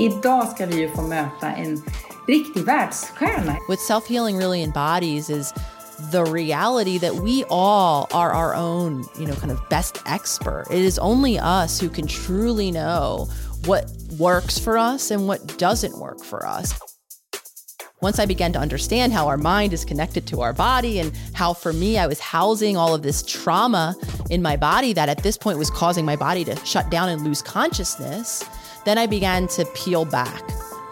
idag ska vi ju få möta en riktig världsstjärna. What self-healing really embodies is the reality that we all are our own, you know, kind of best expert. It is only us who can truly know what works for us and what doesn't work for us. Once I began to understand how our mind is connected to our body and how, for me, I was housing all of this trauma in my body that at this point was causing my body to shut down and lose consciousness, then I began to peel back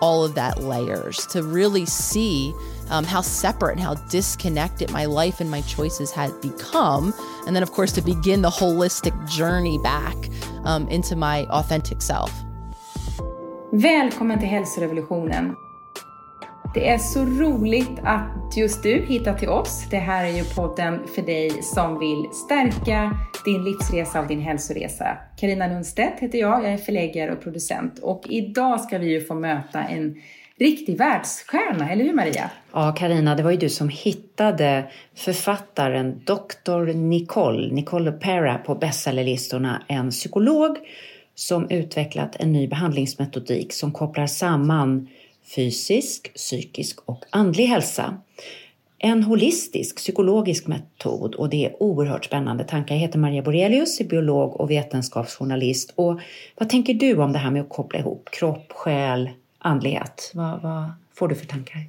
all of that layers to really see um, how separate and how disconnected my life and my choices had become. And then, of course, to begin the holistic journey back um, into my authentic self. Välkommen till hälsorevolutionen. Det är så roligt att just du hittar till oss. Det här är ju podden för dig som vill stärka din livsresa och din hälsoresa. Karina Lundstedt heter jag, jag är förläggare och producent och idag ska vi ju få möta en riktig världsstjärna, eller hur Maria? Ja, Karina, det var ju du som hittade författaren Dr. Nicole, Nicole Pera på bestsellerlistorna, en psykolog som utvecklat en ny behandlingsmetodik som kopplar samman fysisk, psykisk och andlig hälsa. En holistisk psykologisk metod och det är oerhört spännande tankar. Jag heter Maria Borelius, är biolog och vetenskapsjournalist. Och vad tänker du om det här med att koppla ihop kropp, själ, andlighet? Vad, vad får du för tankar?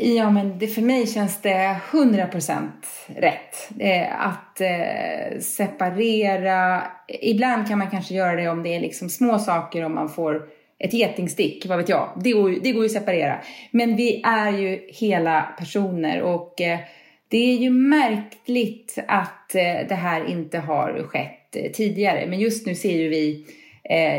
Ja, men det, för mig känns det 100% rätt. Att eh, separera. Ibland kan man kanske göra det om det är liksom små saker, om man får ett getingstick, vad vet jag. Det går, det går ju att separera. Men vi är ju hela personer och eh, det är ju märkligt att eh, det här inte har skett eh, tidigare. Men just nu ser ju vi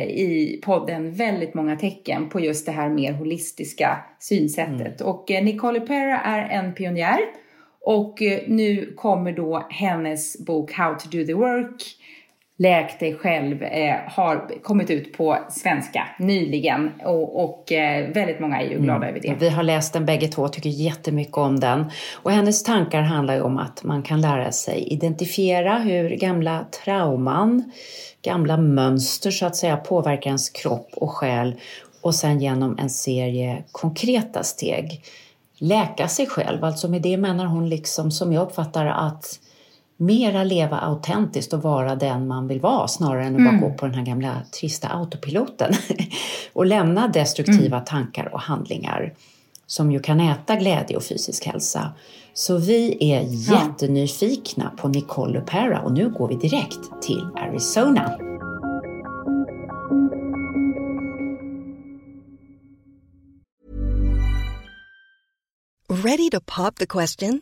i podden väldigt många tecken på just det här mer holistiska synsättet. Mm. Och Nicole Pera är en pionjär och nu kommer då hennes bok How to do the work Läk dig själv eh, har kommit ut på svenska nyligen och, och eh, väldigt många är ju glada mm. över det. Vi har läst den bägge två och tycker jättemycket om den. Och hennes tankar handlar ju om att man kan lära sig identifiera hur gamla trauman, gamla mönster så att säga påverkar ens kropp och själ och sen genom en serie konkreta steg läka sig själv. Alltså med det menar hon liksom som jag uppfattar att mera leva autentiskt och vara den man vill vara snarare än att mm. bara gå på den här gamla trista autopiloten och lämna destruktiva mm. tankar och handlingar som ju kan äta glädje och fysisk hälsa. Så vi är jättenyfikna på Nicole Pera och nu går vi direkt till Arizona. Ready to pop the question?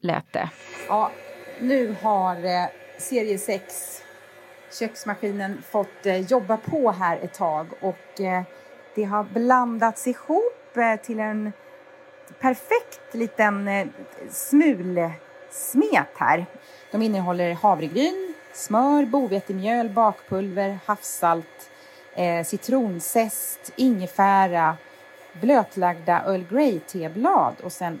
lät det. Ja, nu har eh, serie 6 köksmaskinen fått eh, jobba på här ett tag och eh, det har blandats ihop eh, till en perfekt liten eh, smulsmet här. De innehåller havregryn, smör, bovetemjöl, bakpulver, havssalt, eh, citronzest, ingefära, blötlagda Earl Grey-teblad och sen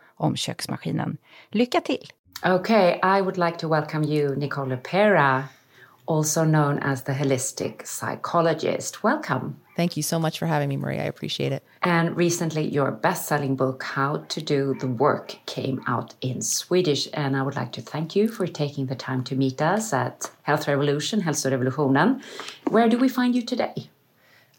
om köksmaskinen. Lycka till! Okay, I would like to welcome you, Nicole Pera, also known as the holistic psychologist. Welcome. Thank you so much for having me, Maria. I appreciate it. And recently, your best selling book, How to Do the Work, came out in Swedish. And I would like to thank you for taking the time to meet us at Health Revolution, Hälsorevolutionen. Where do we find you today?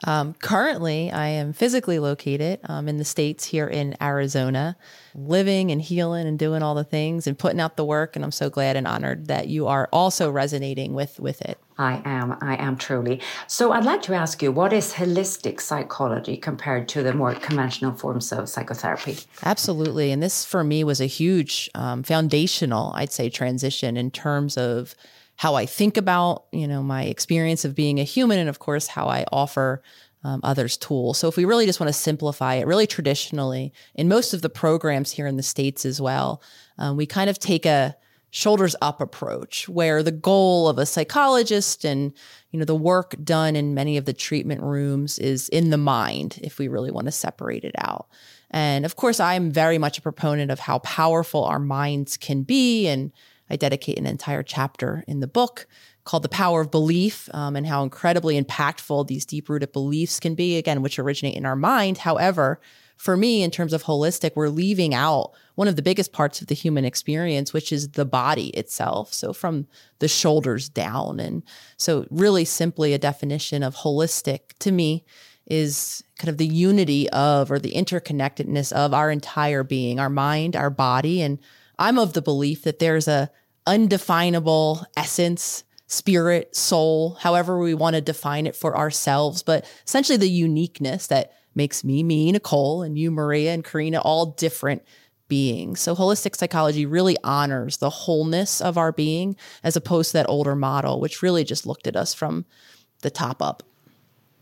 Um, currently, I am physically located um, in the States here in Arizona, living and healing and doing all the things and putting out the work. And I'm so glad and honored that you are also resonating with, with it. I am, I am truly. So I'd like to ask you, what is holistic psychology compared to the more conventional forms of psychotherapy? Absolutely. And this for me was a huge um, foundational, I'd say, transition in terms of how I think about, you know, my experience of being a human, and of course, how I offer um, others tools. So if we really just want to simplify it, really traditionally, in most of the programs here in the States as well, um, we kind of take a shoulders up approach where the goal of a psychologist and you know the work done in many of the treatment rooms is in the mind if we really want to separate it out and of course i'm very much a proponent of how powerful our minds can be and I dedicate an entire chapter in the book called The Power of Belief um, and how incredibly impactful these deep rooted beliefs can be, again, which originate in our mind. However, for me, in terms of holistic, we're leaving out one of the biggest parts of the human experience, which is the body itself. So, from the shoulders down. And so, really simply, a definition of holistic to me is kind of the unity of or the interconnectedness of our entire being, our mind, our body. And I'm of the belief that there's a undefinable essence, spirit, soul, however we want to define it for ourselves, but essentially the uniqueness that makes me, me, Nicole, and you, Maria, and Karina, all different beings. So holistic psychology really honors the wholeness of our being as opposed to that older model, which really just looked at us from the top up.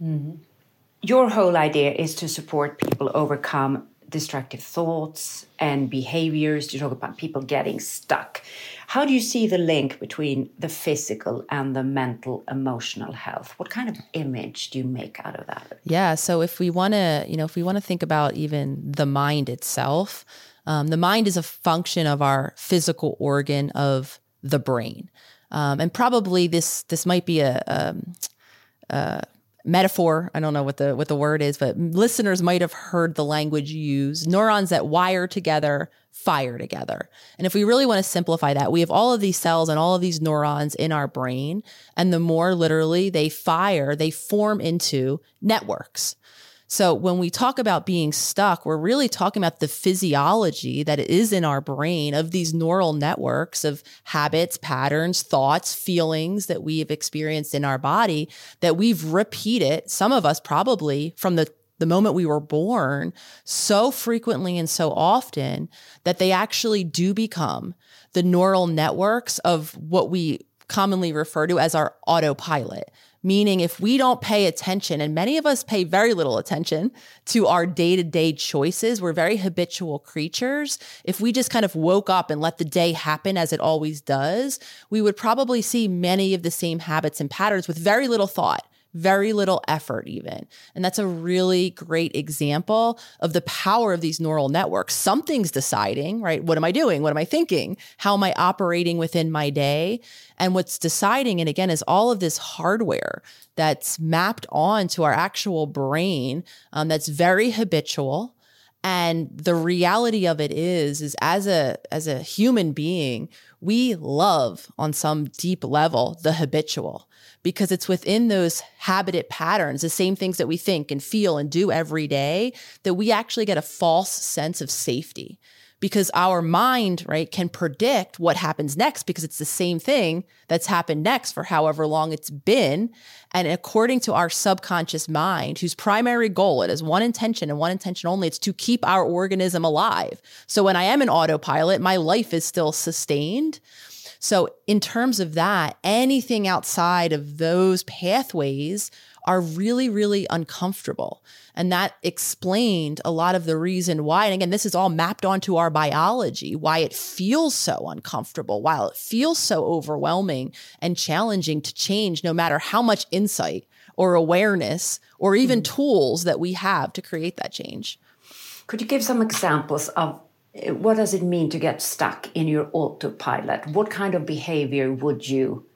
Mm-hmm. Your whole idea is to support people overcome destructive thoughts and behaviors. You talk about people getting stuck. How do you see the link between the physical and the mental, emotional health? What kind of image do you make out of that? Yeah. So if we want to, you know, if we want to think about even the mind itself, um, the mind is a function of our physical organ of the brain, um, and probably this this might be a, a, um, a metaphor. I don't know what the what the word is, but listeners might have heard the language used. Neurons that wire together fire together. And if we really want to simplify that, we have all of these cells and all of these neurons in our brain, and the more literally they fire, they form into networks. So when we talk about being stuck, we're really talking about the physiology that is in our brain of these neural networks of habits, patterns, thoughts, feelings that we have experienced in our body that we've repeated, some of us probably from the the moment we were born so frequently and so often that they actually do become the neural networks of what we commonly refer to as our autopilot. Meaning, if we don't pay attention, and many of us pay very little attention to our day to day choices, we're very habitual creatures. If we just kind of woke up and let the day happen as it always does, we would probably see many of the same habits and patterns with very little thought very little effort, even. And that's a really great example of the power of these neural networks. Something's deciding, right? What am I doing? What am I thinking? How am I operating within my day? And what's deciding, and again, is all of this hardware that's mapped onto our actual brain um, that's very habitual. And the reality of it is, is as a as a human being, we love on some deep level the habitual because it's within those habited patterns, the same things that we think and feel and do every day, that we actually get a false sense of safety because our mind, right, can predict what happens next because it's the same thing that's happened next for however long it's been. And according to our subconscious mind, whose primary goal, it is one intention and one intention only, it's to keep our organism alive. So when I am an autopilot, my life is still sustained. So, in terms of that, anything outside of those pathways are really, really uncomfortable. And that explained a lot of the reason why. And again, this is all mapped onto our biology, why it feels so uncomfortable, while it feels so overwhelming and challenging to change, no matter how much insight or awareness or even mm tools that we have to create that change. Could you give some examples of what does it mean to get stuck in your autopilot? What kind of behavior would you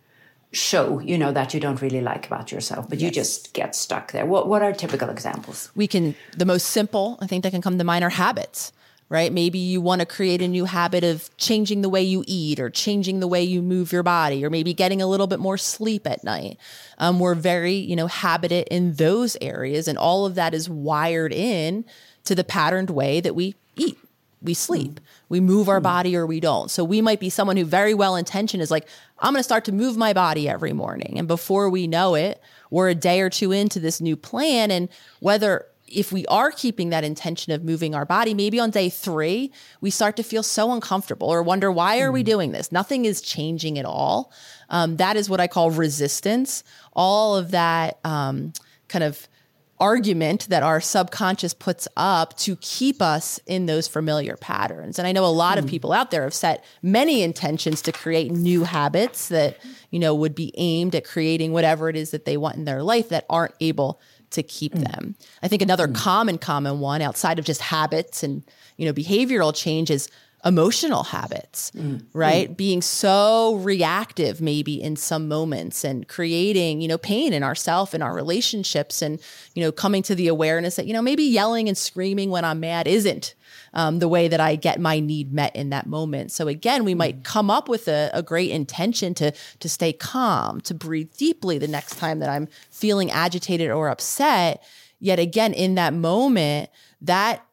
show, you know, that you don't really like about yourself, but yes. you just get stuck there? What, what are typical examples? We can, the most simple, I think that can come to mind are habits right? Maybe you want to create a new habit of changing the way you eat or changing the way you move your body or maybe getting a little bit more sleep at night. Um, we're very, you know, habited in those areas and all of that is wired in to the patterned way that we eat we sleep. We move our body or we don't. So we might be someone who very well intentioned is like, I'm going to start to move my body every morning. And before we know it, we're a day or two into this new plan. And whether if we are keeping that intention of moving our body, maybe on day three, we start to feel so uncomfortable or wonder, why are we mm. doing this? Nothing is changing at all. Um, that is what I call resistance. All of that um, kind of argument that our subconscious puts up to keep us in those familiar patterns. And I know a lot of hmm. people out there have set many intentions to create new habits that, you know, would be aimed at creating whatever it is that they want in their life that aren't able to keep mm. them. I think another mm. common common one outside of just habits and, you know, behavioral change is emotional habits, mm. right? Mm. Being so reactive maybe in some moments and creating, you know, pain in ourself and our relationships and, you know, coming to the awareness that, you know, maybe yelling and screaming when I'm mad isn't um, the way that I get my need met in that moment. So again, we might mm. come up with a, a great intention to to stay calm, to breathe deeply the next time that I'm feeling agitated or upset. Yet again, in that moment, that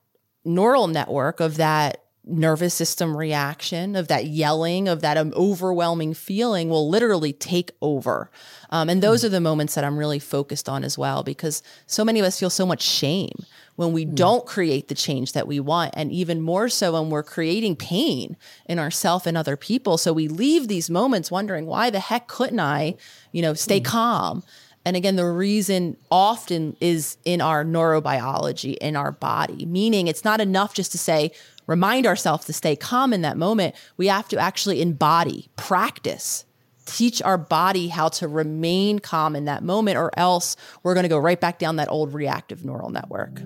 neural network of that nervous system reaction of that yelling of that um, overwhelming feeling will literally take over um, and those mm. are the moments that i'm really focused on as well because so many of us feel so much shame when we mm. don't create the change that we want and even more so when we're creating pain in ourselves and other people so we leave these moments wondering why the heck couldn't i you know stay mm. calm And again, the reason often is in our neurobiology, in our body, meaning it's not enough just to say, remind ourselves to stay calm in that moment. We have to actually embody, practice, teach our body how to remain calm in that moment, or else we're going to go right back down that old reactive neural network.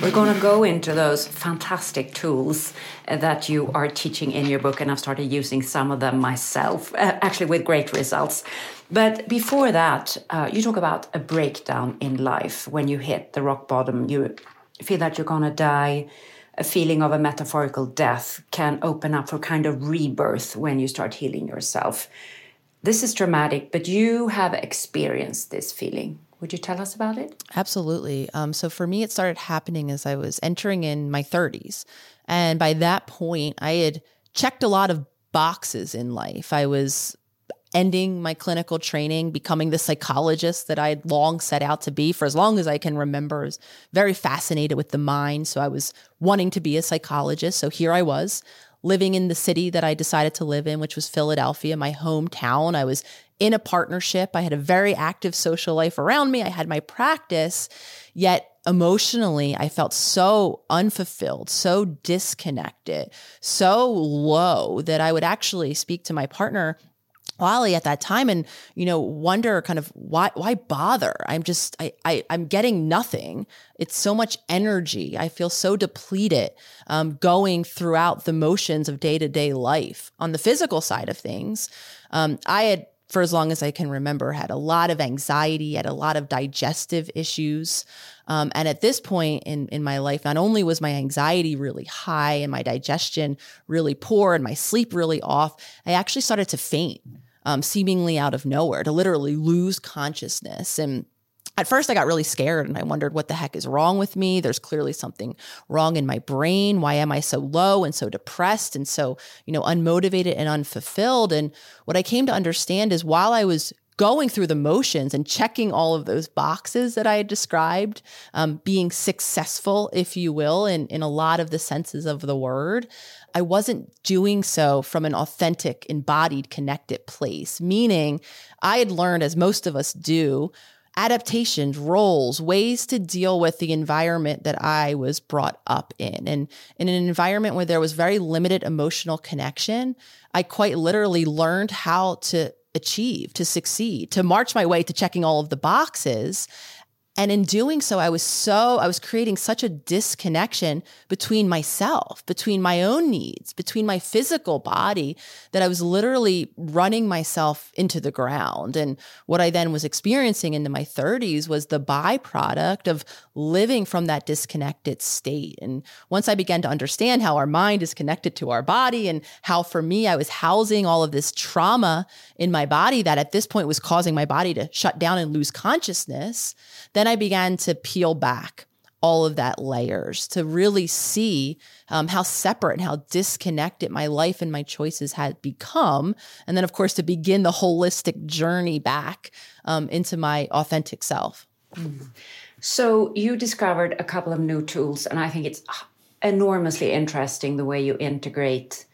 We're going to go into those fantastic tools uh, that you are teaching in your book, and I've started using some of them myself, uh, actually with great results. But before that, uh, you talk about a breakdown in life when you hit the rock bottom. You feel that you're going to die. A feeling of a metaphorical death can open up for kind of rebirth when you start healing yourself. This is dramatic, but you have experienced this feeling. Would you tell us about it? Absolutely. Um, so for me, it started happening as I was entering in my 30s. And by that point, I had checked a lot of boxes in life. I was ending my clinical training, becoming the psychologist that I had long set out to be for as long as I can remember. I was very fascinated with the mind. So I was wanting to be a psychologist. So here I was living in the city that I decided to live in, which was Philadelphia, my hometown. I was in a partnership. I had a very active social life around me. I had my practice, yet emotionally, I felt so unfulfilled, so disconnected, so low that I would actually speak to my partner Wally at that time and you know wonder kind of why why bother? I'm just I, I I'm getting nothing. It's so much energy. I feel so depleted um, going throughout the motions of day to day life. On the physical side of things um, I had for as long as I can remember, had a lot of anxiety, had a lot of digestive issues. Um, and at this point in, in my life, not only was my anxiety really high and my digestion really poor and my sleep really off, I actually started to faint, um, seemingly out of nowhere, to literally lose consciousness. And at first I got really scared and I wondered what the heck is wrong with me. There's clearly something wrong in my brain. Why am I so low and so depressed and so, you know, unmotivated and unfulfilled? And what I came to understand is while I was going through the motions and checking all of those boxes that I had described, um, being successful, if you will, in, in a lot of the senses of the word, I wasn't doing so from an authentic, embodied, connected place, meaning I had learned, as most of us do, adaptations, roles, ways to deal with the environment that I was brought up in. And in an environment where there was very limited emotional connection, I quite literally learned how to achieve, to succeed, to march my way to checking all of the boxes and in doing so, I was so, I was creating such a disconnection between myself, between my own needs, between my physical body, that I was literally running myself into the ground. And what I then was experiencing into my 30s was the byproduct of living from that disconnected state. And once I began to understand how our mind is connected to our body and how for me, I was housing all of this trauma in my body that at this point was causing my body to shut down and lose consciousness, then I began to peel back all of that layers to really see um, how separate and how disconnected my life and my choices had become. And then, of course, to begin the holistic journey back um, into my authentic self. Mm. So, you discovered a couple of new tools, and I think it's enormously interesting the way you integrate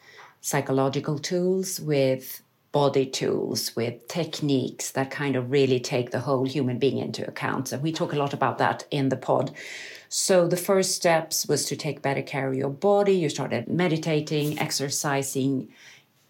psychological tools with body tools, with techniques that kind of really take the whole human being into account. And we talk a lot about that in the pod. So the first steps was to take better care of your body. You started meditating, exercising,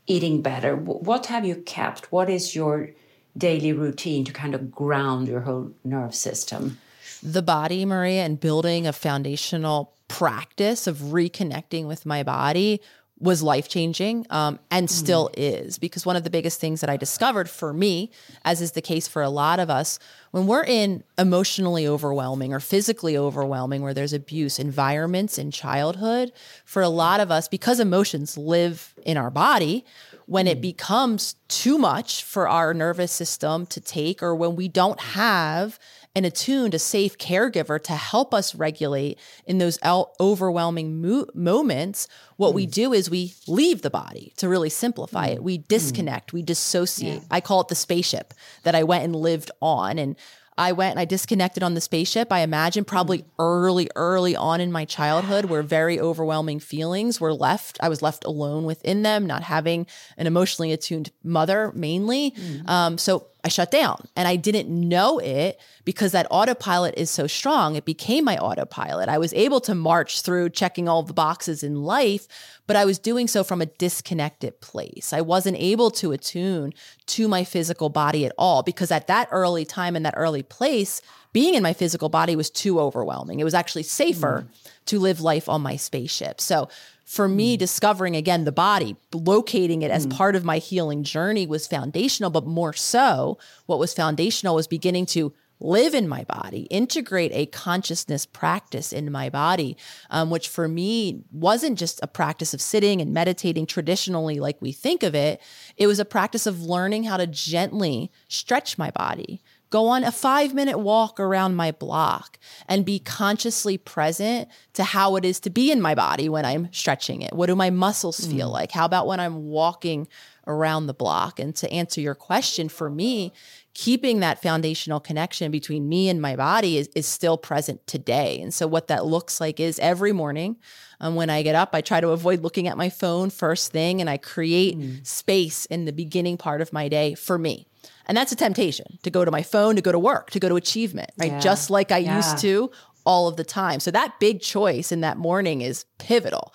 eating better. What have you kept? What is your daily routine to kind of ground your whole nerve system? The body, Maria, and building a foundational practice of reconnecting with my body was life changing um, and still mm. is because one of the biggest things that I discovered for me, as is the case for a lot of us, when we're in emotionally overwhelming or physically overwhelming, where there's abuse environments in childhood, for a lot of us, because emotions live in our body, when it mm. becomes too much for our nervous system to take, or when we don't have and attuned a safe caregiver to help us regulate in those overwhelming mo- moments, what mm. we do is we leave the body to really simplify mm. it. We disconnect, mm. we dissociate. Yeah. I call it the spaceship that I went and lived on. And I went and I disconnected on the spaceship. I imagine probably early, early on in my childhood where very overwhelming feelings were left. I was left alone within them, not having an emotionally attuned mother mainly. Um, so I shut down and I didn't know it because that autopilot is so strong. It became my autopilot. I was able to march through checking all the boxes in life, but I was doing so from a disconnected place. I wasn't able to attune to my physical body at all because at that early time in that early place, being in my physical body was too overwhelming. It was actually safer mm. to live life on my spaceship. So for me, discovering again the body, locating it as part of my healing journey was foundational. But more so, what was foundational was beginning to live in my body, integrate a consciousness practice in my body, um, which for me wasn't just a practice of sitting and meditating traditionally like we think of it. It was a practice of learning how to gently stretch my body, go on a five minute walk around my block and be consciously present to how it is to be in my body when I'm stretching it. What do my muscles feel like? How about when I'm walking around the block? And to answer your question, for me, keeping that foundational connection between me and my body is, is still present today. And so, what that looks like is every morning um, when I get up, I try to avoid looking at my phone first thing and I create space in the beginning part of my day for me. And that's a temptation to go to my phone, to go to work, to go to achievement, right? Yeah. Just like I Yeah. used to all of the time. So that big choice in that morning is pivotal.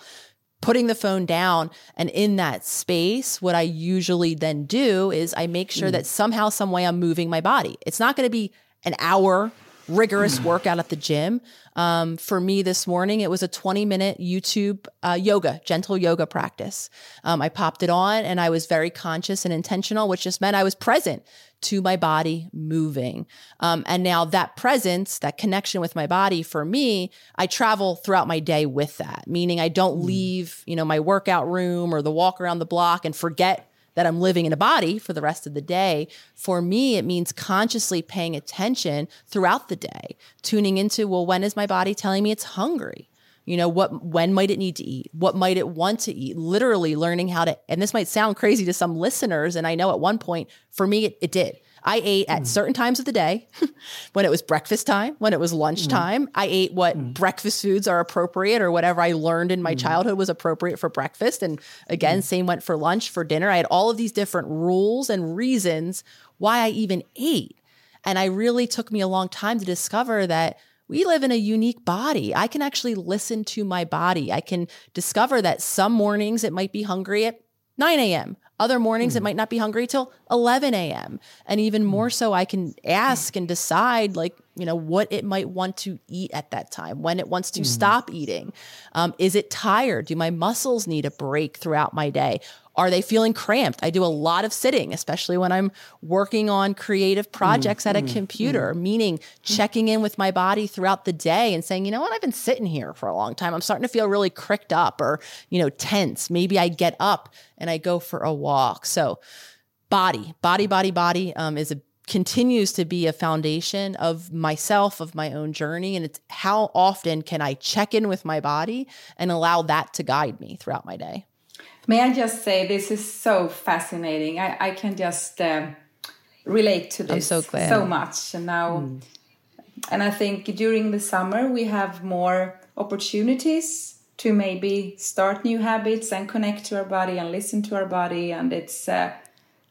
Putting the phone down and in that space, what I usually then do is I make sure hmm. that somehow, some way I'm moving my body. It's not going to be an hour rigorous workout at the gym. Um, for me this morning, it was a 20 minute YouTube uh, yoga, gentle yoga practice. Um, I popped it on and I was very conscious and intentional, which just meant I was present to my body moving. Um, and now that presence, that connection with my body for me, I travel throughout my day with that, meaning I don't leave, you know, my workout room or the walk around the block and forget that I'm living in a body for the rest of the day. For me, it means consciously paying attention throughout the day, tuning into, well, when is my body telling me it's hungry? You know, what when might it need to eat? What might it want to eat? Literally learning how to, and this might sound crazy to some listeners, and I know at one point for me it, it did. I ate at hmm. certain times of the day when it was breakfast time, when it was lunchtime. Hmm. I ate what hmm. breakfast foods are appropriate or whatever I learned in my childhood was appropriate for breakfast. And again, same went for lunch, for dinner. I had all of these different rules and reasons why I even ate. And I really took me a long time to discover that we live in a unique body. I can actually listen to my body. I can discover that some mornings it might be hungry at 9 a.m. Other mornings it mm-hmm. might not be hungry till 11 a.m. And even more so, I can ask and decide, like, you know, what it might want to eat at that time, when it wants to stop eating. Um, is it tired? Do my muscles need a break throughout my day? Are they feeling cramped? I do a lot of sitting, especially when I'm working on creative projects at a computer, meaning checking in with my body throughout the day and saying, you know what, I've been sitting here for a long time. I'm starting to feel really cricked up or, you know, tense. Maybe I get up and I go for a walk. So, body, body, body, body um, is a continues to be a foundation of myself of my own journey and it's how often can i check in with my body and allow that to guide me throughout my day May I just say this is so fascinating. I, I can just um relate to this so so much. And now, and I think during the summer we have more opportunities to maybe start new habits and connect to our body and listen to our body. And it's uh,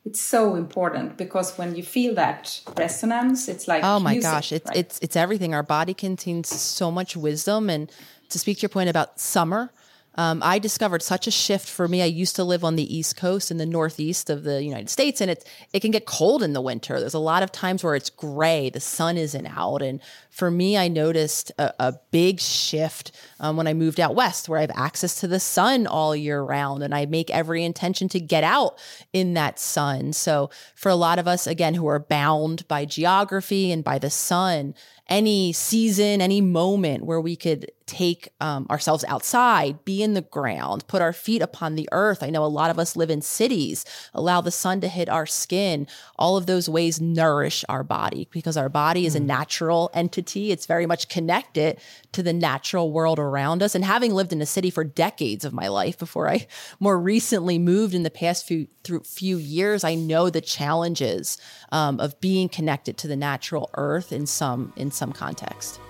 it's so important because when you feel that resonance, it's like Oh my music, gosh, it's right? it's it's everything. Our body contains so much wisdom. And to speak to your point about summer, um, I discovered such a shift for me. I used to live on the East Coast in the Northeast of the United States, and it's it can get cold in the winter. There's a lot of times where it's gray, the sun isn't out, and for me, I noticed a, a big shift um, when I moved out west, where I have access to the sun all year round, and I make every intention to get out in that sun. So for a lot of us, again, who are bound by geography and by the sun, any season, any moment where we could take um, ourselves outside, be in the ground, put our feet upon the earth. I know a lot of us live in cities, allow the sun to hit our skin. All of those ways nourish our body because our body is a natural entity. It's very much connected to the natural world around us. And having lived in a city for decades of my life before I more recently moved in the past few through few years, I know the challenges um, of being connected to the natural earth in some in some context.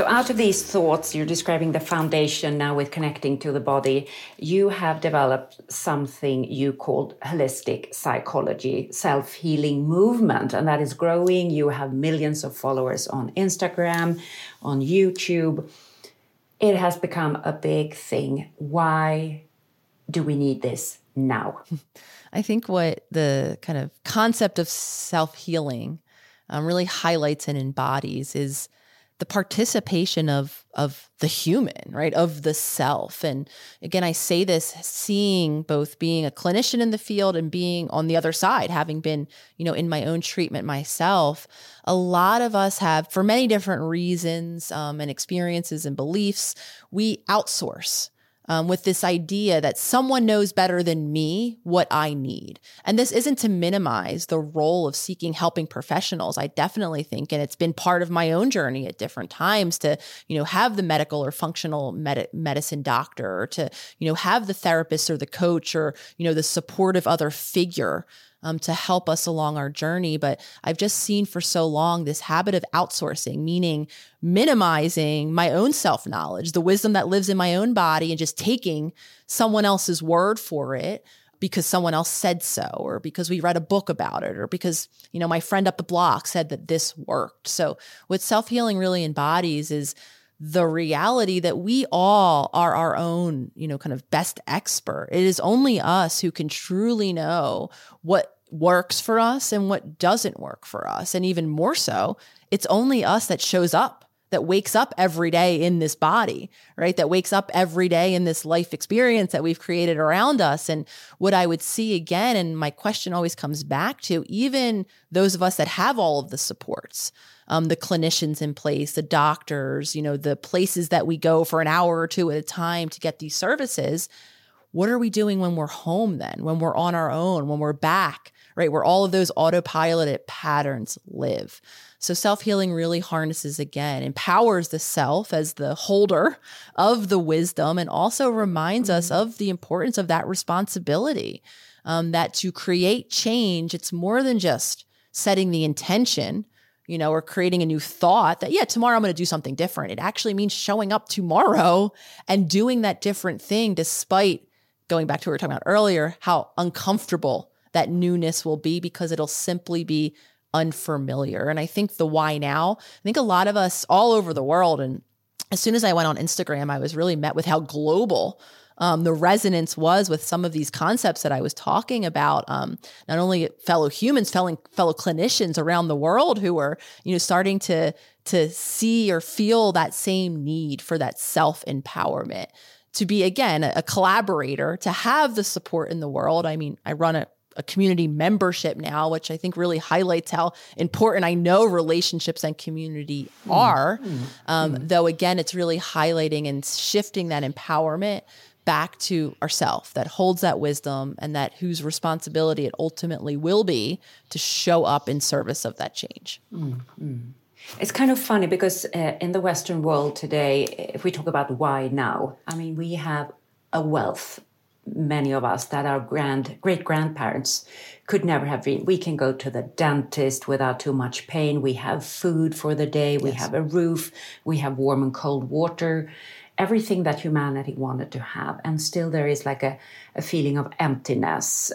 So, out of these thoughts, you're describing the foundation now with connecting to the body. You have developed something you called holistic psychology, self healing movement, and that is growing. You have millions of followers on Instagram, on YouTube. It has become a big thing. Why do we need this now? I think what the kind of concept of self healing um, really highlights and embodies is the participation of of the human right? Of the self. And again i say this seeing both being a clinician in the field and being on the other side having been you know in my own treatment myself a lot of us have for many different reasons um, and experiences and beliefs we outsource um, with this idea that someone knows better than me what I need. And this isn't to minimize the role of seeking helping professionals. I definitely think, and it's been part of my own journey at different times to, you know, have the medical or functional med- medicine doctor or to, you know, have the therapist or the coach or, you know, the supportive other figure um, to help us along our journey. But I've just seen for so long this habit of outsourcing, meaning minimizing my own self knowledge, the wisdom that lives in my own body, and just taking someone else's word for it because someone else said so or because we read a book about it or because you know my friend up the block said that this worked so what self-healing really embodies is the reality that we all are our own, you know, kind of best expert. It is only us who can truly know what works for us and what doesn't work for us. And even more so, it's only us that shows up, that wakes up every day in this body, right? That wakes up every day in this life experience that we've created around us. And what I would see again, and my question always comes back to even those of us that have all of the supports, um, the clinicians in place, the doctors, you know, the places that we go for an hour or two at a time to get these services. What are we doing when we're home then, when we're on our own, when we're back, right? Where all of those autopiloted patterns live. So self healing really harnesses again, empowers the self as the holder of the wisdom, and also reminds mm-hmm. us of the importance of that responsibility. Um, that to create change, it's more than just setting the intention you know, or creating a new thought that, yeah, tomorrow I'm going to do something different. It actually means showing up tomorrow and doing that different thing, despite going back to what we were talking about earlier, how uncomfortable that newness will be because it'll simply be unfamiliar. And I think the why now, I think a lot of us all over the world, and as soon as I went on Instagram, I was really met with how global um, the resonance was with some of these concepts that I was talking about. Um, not only fellow humans, fellow fellow clinicians around the world who were you know starting to to see or feel that same need for that self empowerment. To be again a, a collaborator, to have the support in the world. I mean, I run a a community membership now, which I think really highlights how important I know relationships and community mm. are. Mm. Um, mm. Though, again, it's really highlighting and shifting that empowerment back to ourself that holds that wisdom and that whose responsibility it ultimately will be to show up in service of that change. Mm-hmm. It's kind of funny because uh, in the Western world today, if we talk about why now, I mean, we have a wealth, many of us, that our grand great grandparents could never have been. We can go to the dentist without too much pain. We have food for the day. We yes. have a roof. We have warm and cold water everything that humanity wanted to have. And still there is like a, a feeling of emptiness.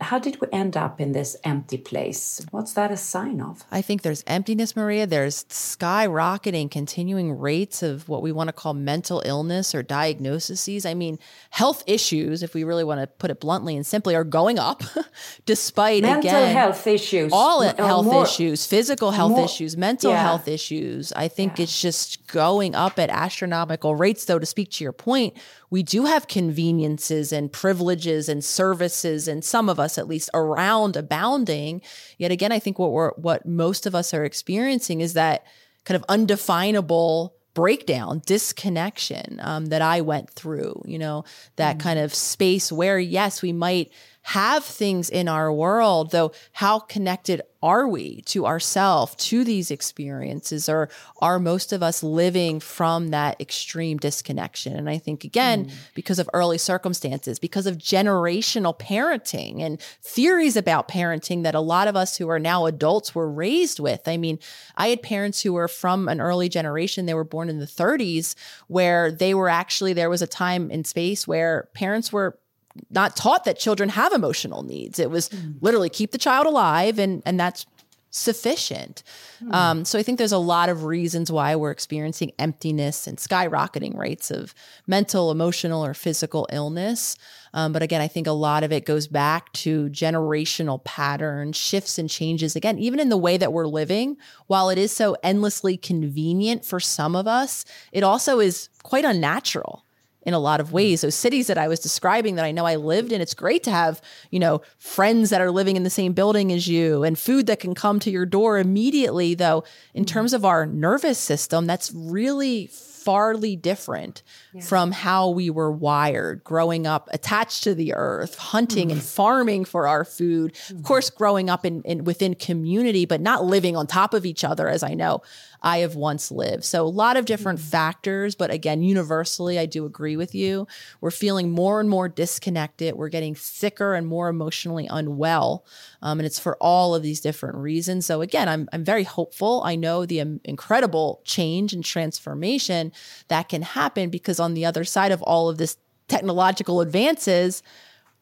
How did we end up in this empty place? What's that a sign of? I think there's emptiness, Maria. There's skyrocketing, continuing rates of what we want to call mental illness or diagnoses. I mean, health issues, if we really want to put it bluntly and simply, are going up despite, mental again, health issues. All uh, health more, issues, physical health more, issues, mental yeah. health issues. I think yeah. it's just going up at astronomical rates, though, to speak to your point we do have conveniences and privileges and services, and some of us us at least around abounding. Yet again, I think what we're, what most of us are experiencing is that kind of undefinable breakdown, disconnection um, that I went through, you know, that mm-hmm. kind of space where, yes, we might have things in our world, though, how connected are we to ourselves, to these experiences, or are most of us living from that extreme disconnection? And I think, again, mm. because of early circumstances, because of generational parenting and theories about parenting that a lot of us who are now adults were raised with. I mean, I had parents who were from an early generation, they were born in the 30s, where they were actually, there was a time in space where parents were not taught that children have emotional needs. It was mm. literally keep the child alive, and and that's sufficient. Mm. Um, so I think there's a lot of reasons why we're experiencing emptiness and skyrocketing rates of mental, emotional, or physical illness. Um, but again, I think a lot of it goes back to generational patterns, shifts and changes. Again, even in the way that we're living, while it is so endlessly convenient for some of us, it also is quite unnatural in a lot of ways. Those cities that I was describing that I know I lived in, it's great to have, you know, friends that are living in the same building as you and food that can come to your door immediately. Though, in terms of our nervous system, that's really farly different yeah. from how we were wired growing up attached to the earth, hunting mm. and farming for our food. Mm. Of course, growing up in, in within community, but not living on top of each other, as I know I have once lived. So a lot of different mm-hmm. factors, but again, universally, I do agree with you. We're feeling more and more disconnected. We're getting sicker and more emotionally unwell. Um, and it's for all of these different reasons. So again, I'm, I'm very hopeful. I know the um, incredible change and transformation that can happen because on the other side of all of this technological advances,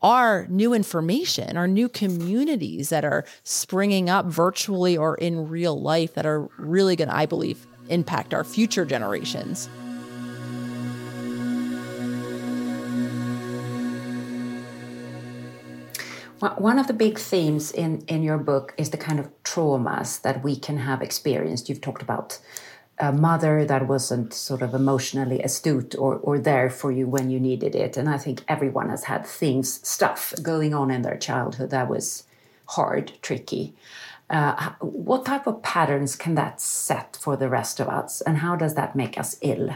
are new information, are new communities that are springing up virtually or in real life that are really going to, I believe, impact our future generations. One of the big themes in, in your book is the kind of traumas that we can have experienced. You've talked about a mother that wasn't sort of emotionally astute or, or there for you when you needed it. And I think everyone has had things, stuff going on in their childhood that was hard, tricky. Uh, what type of patterns can that set for the rest of us? And how does that make us ill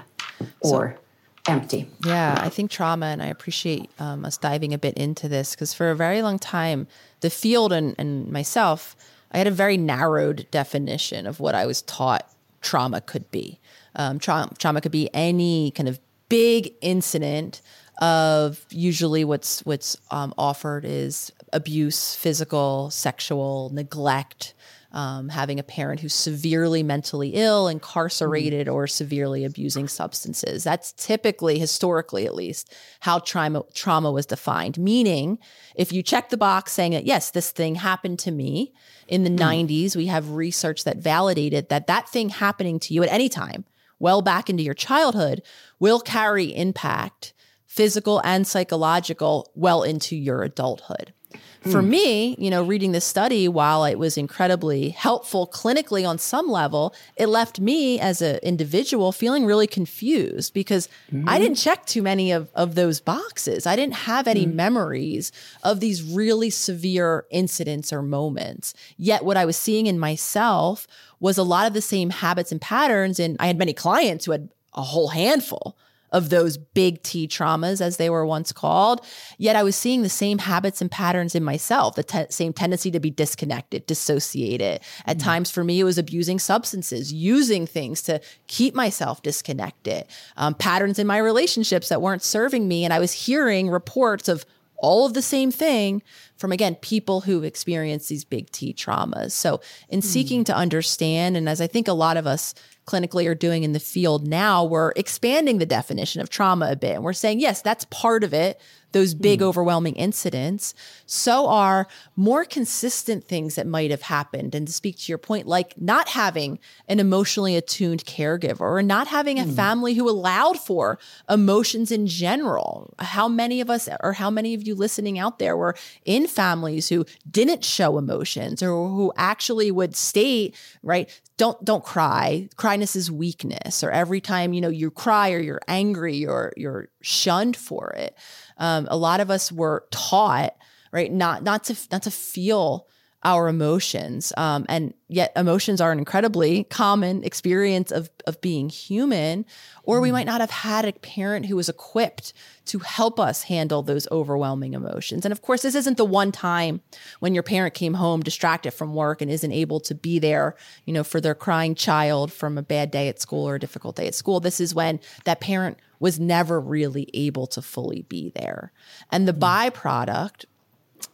or so, empty? Yeah, I think trauma, and I appreciate um, us diving a bit into this because for a very long time, the field and, and myself, I had a very narrowed definition of what I was taught trauma could be. Um, tra- trauma could be any kind of big incident of usually what's what's um, offered is abuse, physical, sexual, neglect, um, having a parent who's severely mentally ill, incarcerated, mm-hmm. or severely abusing substances. That's typically, historically at least, how trauma trauma was defined. Meaning, if you check the box saying that yes, this thing happened to me, in the mm. 90s, we have research that validated that that thing happening to you at any time, well back into your childhood, will carry impact, physical and psychological, well into your adulthood. For hmm. me, you know, reading this study, while it was incredibly helpful clinically on some level, it left me as an individual feeling really confused because mm-hmm. I didn't check too many of, of those boxes. I didn't have any mm-hmm. memories of these really severe incidents or moments. Yet, what I was seeing in myself was a lot of the same habits and patterns. And I had many clients who had a whole handful of those big T traumas, as they were once called. Yet I was seeing the same habits and patterns in myself, the te- same tendency to be disconnected, dissociated. At mm-hmm. times for me, it was abusing substances, using things to keep myself disconnected, um, patterns in my relationships that weren't serving me. And I was hearing reports of all of the same thing from again people who experience these big T traumas. So in mm. seeking to understand and as I think a lot of us clinically are doing in the field now, we're expanding the definition of trauma a bit. And we're saying, yes, that's part of it those big, mm. overwhelming incidents, so are more consistent things that might have happened. And to speak to your point, like not having an emotionally attuned caregiver or not having a mm. family who allowed for emotions in general. How many of us, or how many of you listening out there, were in families who didn't show emotions or who actually would state, right? Don't don't cry. Cryness is weakness. Or every time you know you cry or you're angry or you're shunned for it. Um, a lot of us were taught right? Not not to not to feel our emotions. Um, and yet emotions are an incredibly common experience of, of being human. Or we might not have had a parent who was equipped to help us handle those overwhelming emotions. And of course, this isn't the one time when your parent came home distracted from work and isn't able to be there, you know, for their crying child from a bad day at school or a difficult day at school. This is when that parent was never really able to fully be there. And the byproduct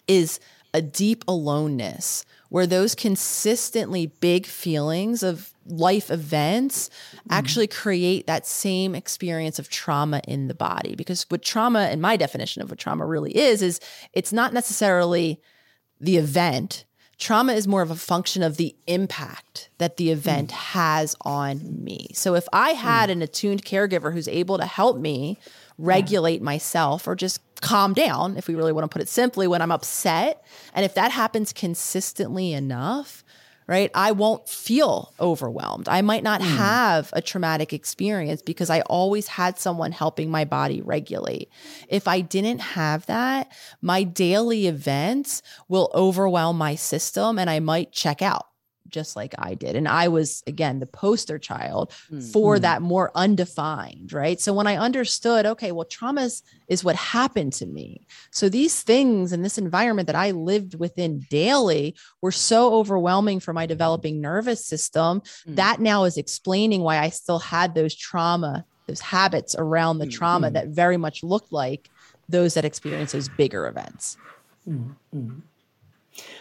is a deep aloneness where those consistently big feelings of life events mm-hmm. actually create that same experience of trauma in the body. Because what trauma in my definition of what trauma really is is it's not necessarily the event. Trauma is more of a function of the impact that the mm. event has on me. So if i mm. had an attuned caregiver who's able to help me regulate myself or just calm down, if we really want to put it simply, when I'm upset. And if that happens consistently enough, right, I won't feel overwhelmed. I might not hmm. have a traumatic experience because I always had someone helping my body regulate. If I didn't have that, my daily events will overwhelm my system and I might check out just like I did. And I was, again, the poster child mm. for mm-hmm. that more undefined, right? So when I understood, okay, well, trauma is, is what happened to me. So these things and this environment that I lived within daily were so overwhelming for my developing nervous system. Mm. That now is explaining why I still had those trauma, those habits around the mm, trauma that very much looked like those that experience those bigger events.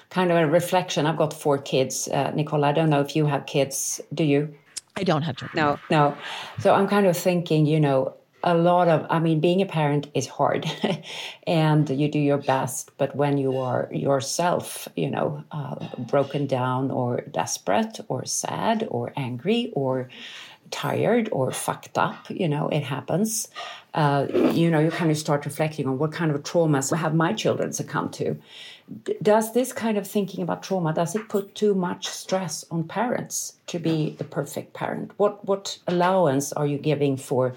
Kind of a reflection. I've got four kids. Uh, Nicole, I don't know if you have kids. Do you? I don't have children. No, no. So I'm kind of thinking, you know, a lot of, I mean, being a parent is hard and you do your best. But when you are yourself, you know, uh, broken down or desperate or sad or angry or tired or fucked up, you know, it happens. Uh, you know, you kind of start reflecting on what kind of traumas have my children succumbed to. Does this kind of thinking about trauma does it put too much stress on parents to be the perfect parent? What what allowance are you giving for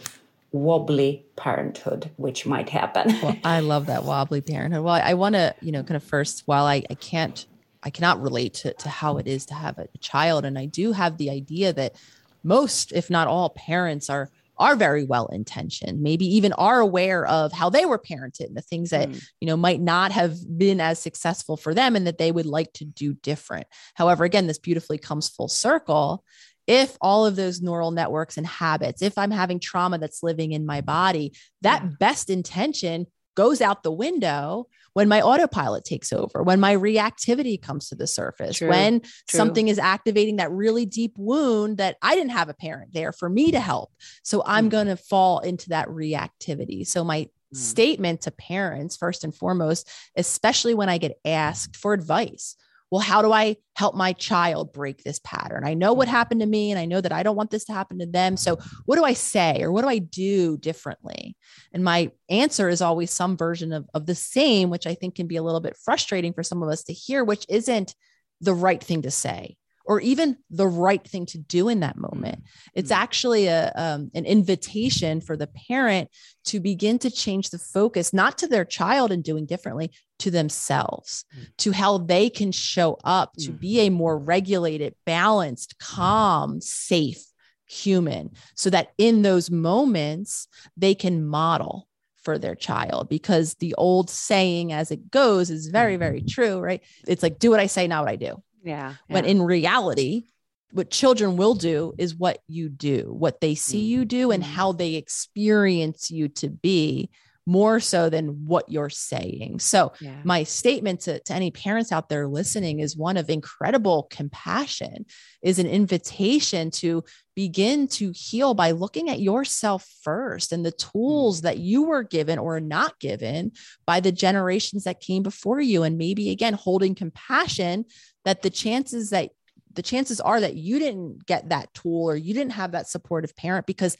wobbly parenthood, which might happen? Well, I love that wobbly parenthood. Well, I want to, you know, kind of first, while I, I can't, I cannot relate to, to how it is to have a child. And I do have the idea that most, if not all parents are, are very well intentioned, maybe even are aware of how they were parented and the things that, mm. you know, might not have been as successful for them and that they would like to do different. However, again, this beautifully comes full circle. If all of those neural networks and habits, if I'm having trauma that's living in my body, that mm. best intention goes out the window when my autopilot takes over, when my reactivity comes to the surface, True, when true. something is activating that really deep wound that I didn't have a parent there for me to help. So I'm mm. going to fall into that reactivity. So my mm. statement to parents, first and foremost, especially when I get asked for advice. Well, how do I help my child break this pattern? I know what mm-hmm. happened to me and I know that I don't want this to happen to them. So, what do I say or what do I do differently? And my answer is always some version of, of the same, which I think can be a little bit frustrating for some of us to hear, which isn't the right thing to say or even the right thing to do in that mm-hmm. moment. It's mm-hmm. actually a um, an invitation for the parent to begin to change the focus, not to their child and doing differently, to themselves, mm. to how they can show up to be mm-hmm. a more regulated, balanced, calm, safe human, so that in those moments they can model for their child. Because the old saying as it goes is very very true right? It's like do what i say not what i do Yeah. when in reality, what children will do is what you do, what they see you do, and mm-hmm. how they experience you to be more so than what you're saying. So, Yeah. my statement to, to any parents out there listening is one of incredible compassion, is an invitation to begin to heal by looking at yourself first and the mm. tools that you were given or not given by the generations that came before you. And maybe again, holding compassion that the chances that the chances are that you didn't get that tool or you didn't have that supportive parent because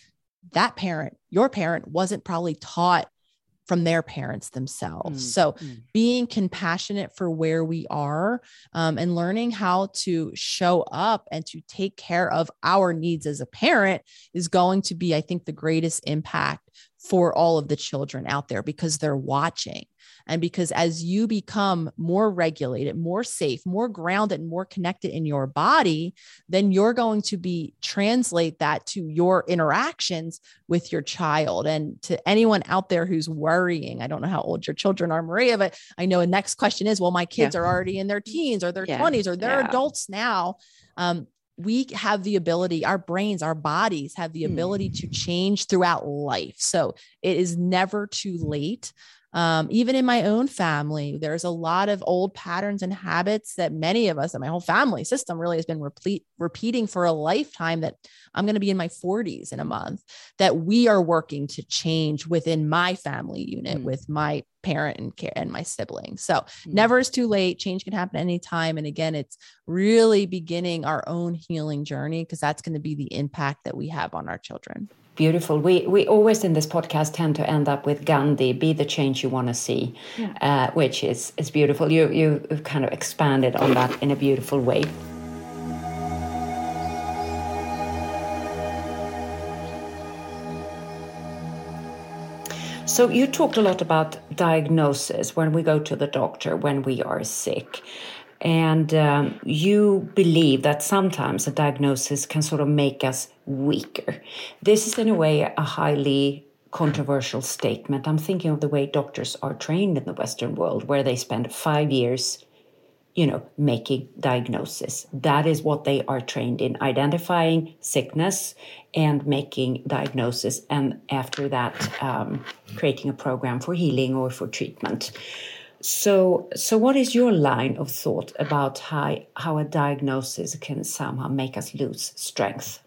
that parent, your parent, wasn't probably taught from their parents themselves. Mm, So, mm. being compassionate for where we are um, and learning how to show up and to take care of our needs as a parent is going to be, I think, the greatest impact for all of the children out there because they're watching. And because as you become more regulated, more safe, more grounded, and more connected in your body, then you're going to be translate that to your interactions with your child. And to anyone out there who's worrying, I don't know how old your children are, Maria, but I know the next question is, well, my kids yeah. are already in their teens or their yeah. 20s or they're yeah. adults now. Um, we have the ability, our brains, our bodies have the ability to hmm. change throughout life. So it is never too late. Um, even in my own family, there's a lot of old patterns and habits that many of us and my whole family system really has been repeat, repeating for a lifetime that I'm going to be in my 40s in a month that we are working to change within my family unit mm. with my parent and care and my siblings. So mm. never is too late. Change can happen anytime. And again, it's really beginning our own healing journey because that's going to be the impact that we have on our children. Beautiful. We we always in this podcast tend to end up with Gandhi, be the change you want to see, yeah. uh, which is is beautiful. You you kind of expanded on that in a beautiful way. So you talked a lot about diagnosis when we go to the doctor when we are sick. And um, you believe that sometimes a diagnosis can sort of make us weaker. This is, in a way, a highly controversial statement. I'm thinking of the way doctors are trained in the Western world, where they spend five years, you know, making diagnosis. That is what they are trained in identifying sickness and making diagnosis, and after that, um, creating a program for healing or for treatment. So, so what is your line of thought about how, how a diagnosis can somehow make us lose strength?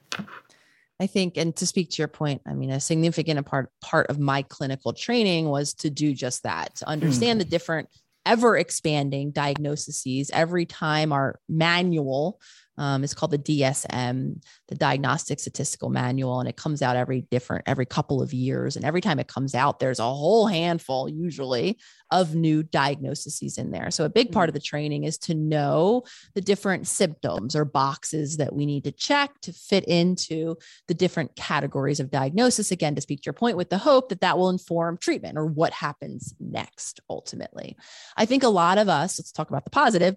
I think, and to speak to your point, I mean, a significant part part of my clinical training was to do just that, to understand mm. the different ever expanding diagnoses every time our manual um, it's called the DSM, the Diagnostic Statistical Manual, and it comes out every different every couple of years. And every time it comes out, there's a whole handful, usually, of new diagnoses in there. So a big part of mm. the training is to know the different symptoms or boxes that we need to check to fit into the different categories of diagnosis. Again, to speak to your point, with the hope that that will inform treatment or what happens next. Ultimately, I think a lot of us. Let's talk about the positive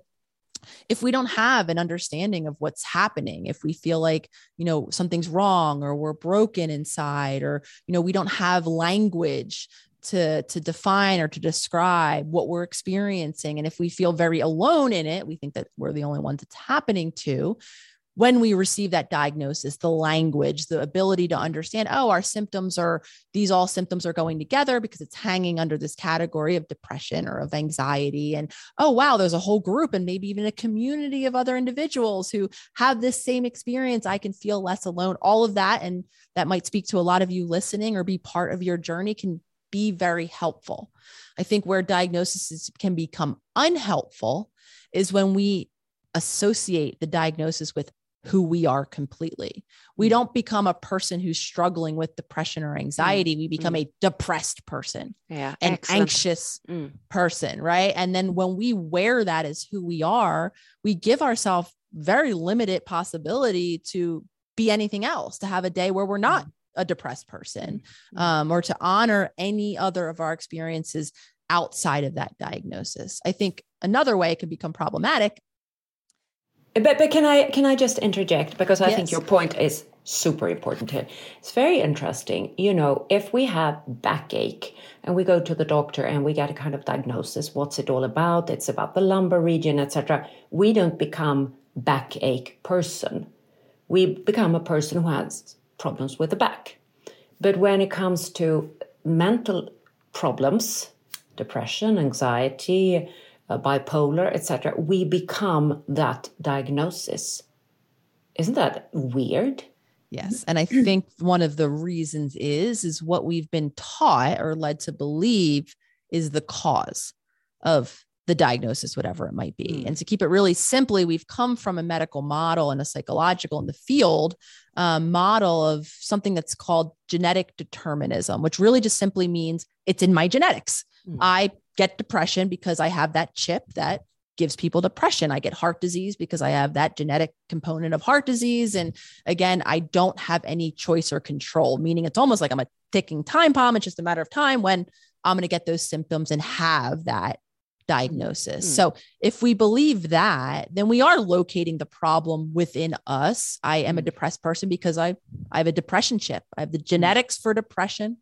if we don't have an understanding of what's happening if we feel like you know something's wrong or we're broken inside or you know we don't have language to to define or to describe what we're experiencing and if we feel very alone in it we think that we're the only ones it's happening to when we receive that diagnosis, the language, the ability to understand, oh, our symptoms are these all symptoms are going together because it's hanging under this category of depression or of anxiety. And oh, wow, there's a whole group and maybe even a community of other individuals who have this same experience. I can feel less alone. All of that, and that might speak to a lot of you listening or be part of your journey, can be very helpful. I think where diagnoses can become unhelpful is when we associate the diagnosis with who we are completely. We mm. don't become a person who's struggling with depression or anxiety. Mm. We become mm. a depressed person, yeah, an excellent. anxious mm. person, right? And then when we wear that as who we are, we give ourselves very limited possibility to be anything else, to have a day where we're not mm. A depressed person, mm. um, or to honor any other of our experiences outside of that diagnosis. I think another way it can become problematic but but can I can I just interject because I yes. think your point is super important here. It's very interesting. You know, if we have backache and we go to the doctor and we get a kind of diagnosis, what's it all about? It's about the lumbar region, etc. We don't become backache person. We become a person who has problems with the back. But when it comes to mental problems, depression, anxiety, uh, bipolar, etc., we become that diagnosis. Isn't that weird? Yes. And I think one of the reasons is is what we've been taught or led to believe is the cause of the diagnosis, whatever it might be. Mm. And to keep it really simply, we've come from a medical model and a psychological in the field um, model of something that's called genetic determinism, which really just simply means it's in my genetics. Mm. I get depression because I have that chip that gives people depression. I get heart disease because I have that genetic component of heart disease. And again, I don't have any choice or control, meaning it's almost like I'm a ticking time bomb. It's just a matter of time when I'm going to get those symptoms and have that diagnosis. Mm. So if we believe that, then we are locating the problem within us. I am a hmm. depressed person because I I have a depression chip. I have the genetics for depression.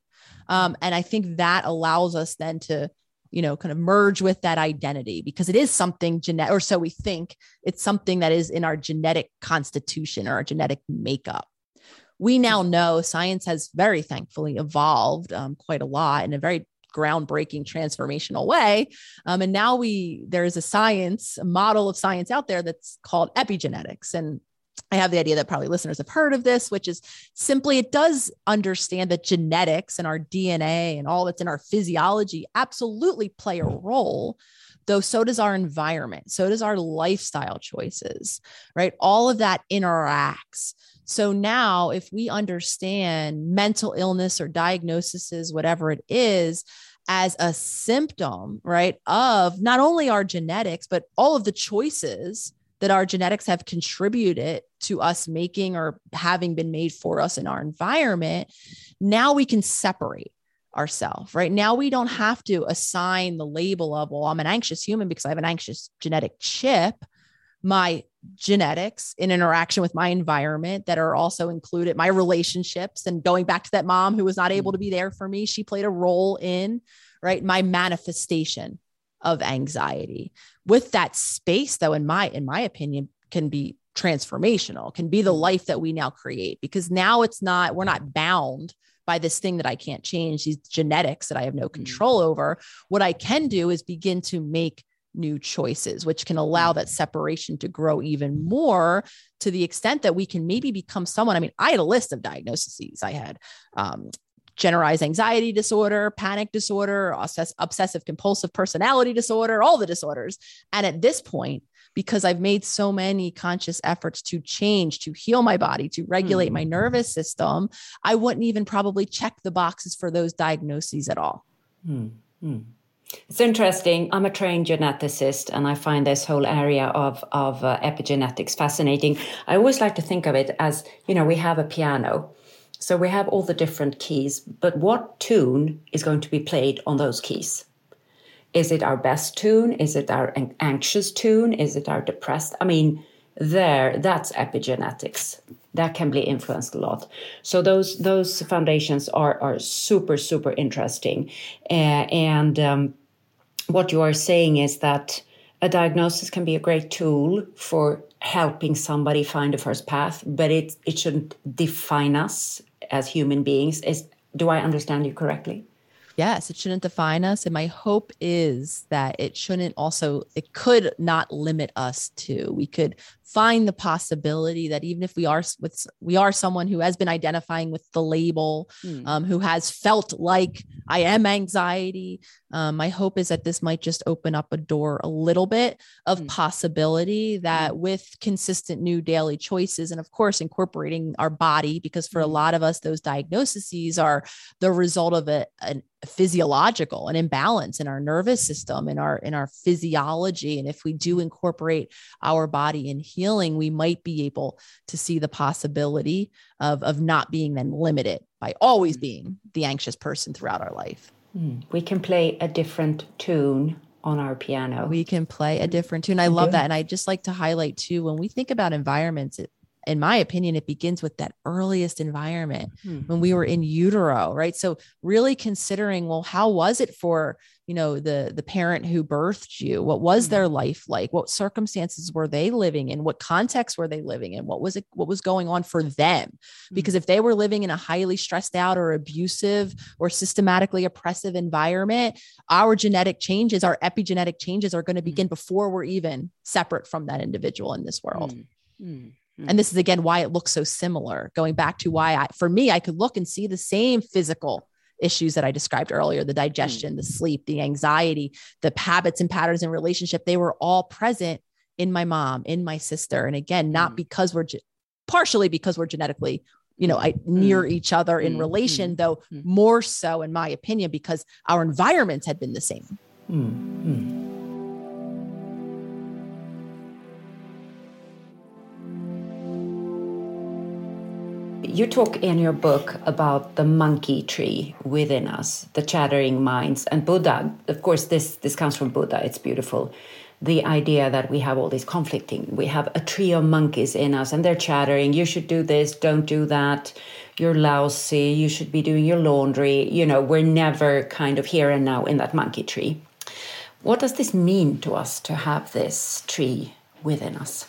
Um, and I think that allows us then to you know, kind of merge with that identity because it is something genetic, or so we think it's something that is in our genetic constitution or our genetic makeup. We now know science has very thankfully evolved um, quite a lot in a very groundbreaking transformational way um, and now we there is a science a model of science out there that's called epigenetics and I have the idea that probably listeners have heard of this, which is simply it does understand that genetics and our DNA and all that's in our physiology absolutely play a role, though so does our environment, so does our lifestyle choices, right? All of that interacts. So now, if we understand mental illness or diagnoses, whatever it is, as a symptom, right, of not only our genetics, but all of the choices that our genetics have contributed to us making or having been made for us in our environment, now we can separate ourselves, right? Now we don't have to assign the label of, well, I'm an anxious human because I have an anxious genetic chip. My genetics in interaction with my environment that are also included my relationships and going back to that mom who was not able to be there for me she played a role in right my manifestation of anxiety. With that space though in my in my opinion can be transformational can be the life that we now create because now it's not we're not bound by this thing that I can't change these genetics that I have no mm. control over. What I can do is begin to make new choices which can allow that separation to grow even more to the extent that we can maybe become someone i mean i had a list of diagnoses i had um, generalized anxiety disorder, panic disorder, obsessive compulsive personality disorder, all the disorders. And at this point, because I've made so many conscious efforts to change, to heal my body, to regulate mm. my nervous system, I wouldn't even probably check the boxes for those diagnoses at all. Mm. Mm. It's interesting. I'm a trained geneticist, and I find this whole area of of uh, epigenetics fascinating. I always like to think of it as you know we have a piano, so we have all the different keys, but what tune is going to be played on those keys? Is it our best tune? Is it our anxious tune? Is it our depressed? I mean, there, that's epigenetics. That can be influenced a lot. So those those foundations are are super super interesting, uh, and um, what you are saying is that a diagnosis can be a great tool for helping somebody find the first path, but it it shouldn't define us as human beings. Is do I understand you correctly? Yes, it shouldn't define us. And my hope is that it shouldn't also, it could not limit us to. We could find the possibility that even if we are with we are someone who has been identifying with the label mm. um, who has felt like i am anxiety um, my hope is that this might just open up a door a little bit of mm. possibility that mm. with consistent new daily choices and of course incorporating our body because for a hmm. lot of us those diagnoses are the result of a, an physiological an imbalance in our nervous system in our in our physiology and if we do incorporate our body in healing we might be able to see the possibility of of not being then limited by always mm. being the anxious person throughout our life. Mm. we can play a different tune on our piano. We can play a different tune. I love that. And i just like to highlight too when we think about environments it, in my opinion, it begins with that earliest environment hmm. when we were in utero, right? So really considering, well, how was it for you know the the parent who birthed you? What was their hmm. life like? What circumstances were they living in? What context were they living in? What was it? What was going on for them? Hmm. Because if they were living in a highly stressed out or abusive or systematically oppressive environment, our genetic changes, our epigenetic changes, are going to hmm. begin before we're even separate from that individual in this world. Mm. Mm-hmm. And this is again why it looks so similar, going back to why I, for me, I could look and see the same physical issues that I described earlier the digestion, mm-hmm. the sleep, the anxiety, the habits and patterns in relationship. They were all present in my mom, in my sister. And again, not mm-hmm. because we're ge- partially because we're genetically you know, I, near mm-hmm. each other in mm-hmm. relation, though more so, in my opinion, because our environments had been the same. You talk in your book about the monkey tree within us, the chattering minds, and Buddha. Of course, this, this comes from Buddha, it's beautiful. The idea that we have all these conflicting, we have a tree of monkeys in us, and they're chattering, you should do this, don't do that, you're lousy, you should be doing your laundry. You know, we're never kind of here and now in that monkey tree. What does this mean to us to have this tree within us?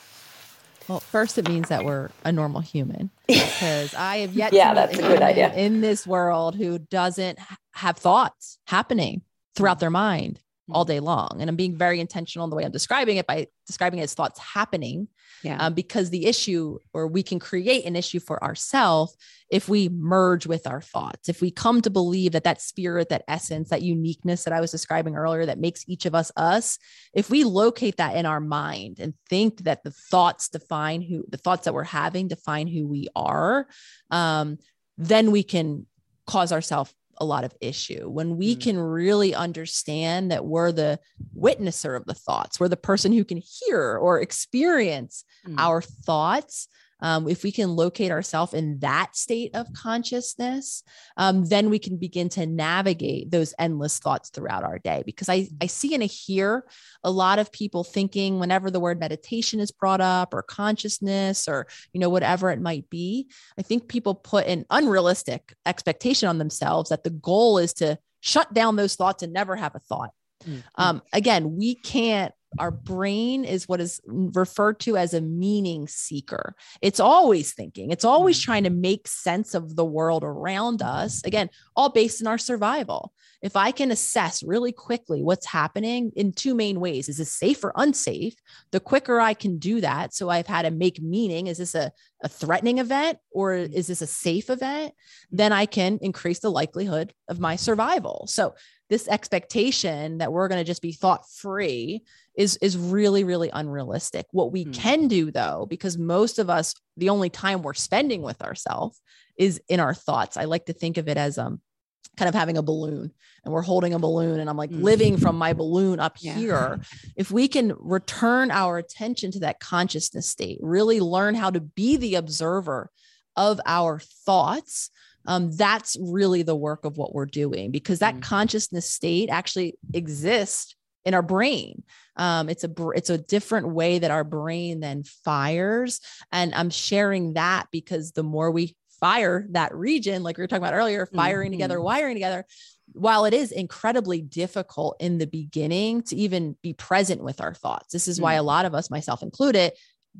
Well, first, it means that we're a normal human because I have yet yeah, to that's a good idea. in this world who doesn't have thoughts happening throughout hmm. their mind all day long. And I'm being very intentional in the way I'm describing it by describing it as thoughts happening. Yeah. Um, because the issue, or we can create an issue for ourselves if we merge with our thoughts, if we come to believe that that spirit, that essence, that uniqueness that I was describing earlier that makes each of us us, if we locate that in our mind and think that the thoughts define who the thoughts that we're having define who we are, um, then we can cause ourselves a lot of issue when we mm. can really understand that we're the witnesser of the thoughts we're the person who can hear or experience mm. our thoughts um, if we can locate ourselves in that state of consciousness, um, then we can begin to navigate those endless thoughts throughout our day. Because I, I see and I hear a lot of people thinking whenever the word meditation is brought up or consciousness or, you know, whatever it might be, I think people put an unrealistic expectation on themselves that the goal is to shut down those thoughts and never have a thought. Mm-hmm. Um, again, we can't our brain is what is referred to as a meaning seeker. It's always thinking, it's always mm. trying to make sense of the world around us. Again, all based in our survival. If I can assess really quickly what's happening in two main ways is this safe or unsafe? The quicker I can do that. So I've had to make meaning is this a, a threatening event or mm. is this a safe event? Then I can increase the likelihood of my survival. So this expectation that we're going to just be thought free is is really really unrealistic what we mm. can do though because most of us the only time we're spending with ourselves is in our thoughts i like to think of it as um kind of having a balloon and we're holding a balloon and i'm like mm. living from my balloon up yeah. here if we can return our attention to that consciousness state really learn how to be the observer of our thoughts um, that's really the work of what we're doing because that mm. consciousness state actually exists in our brain. Um, it's a it's a different way that our brain then fires, and I'm sharing that because the more we fire that region, like we were talking about earlier, firing mm-hmm. together, wiring together. While it is incredibly difficult in the beginning to even be present with our thoughts, this is mm-hmm. why a mm. lot of us, myself included,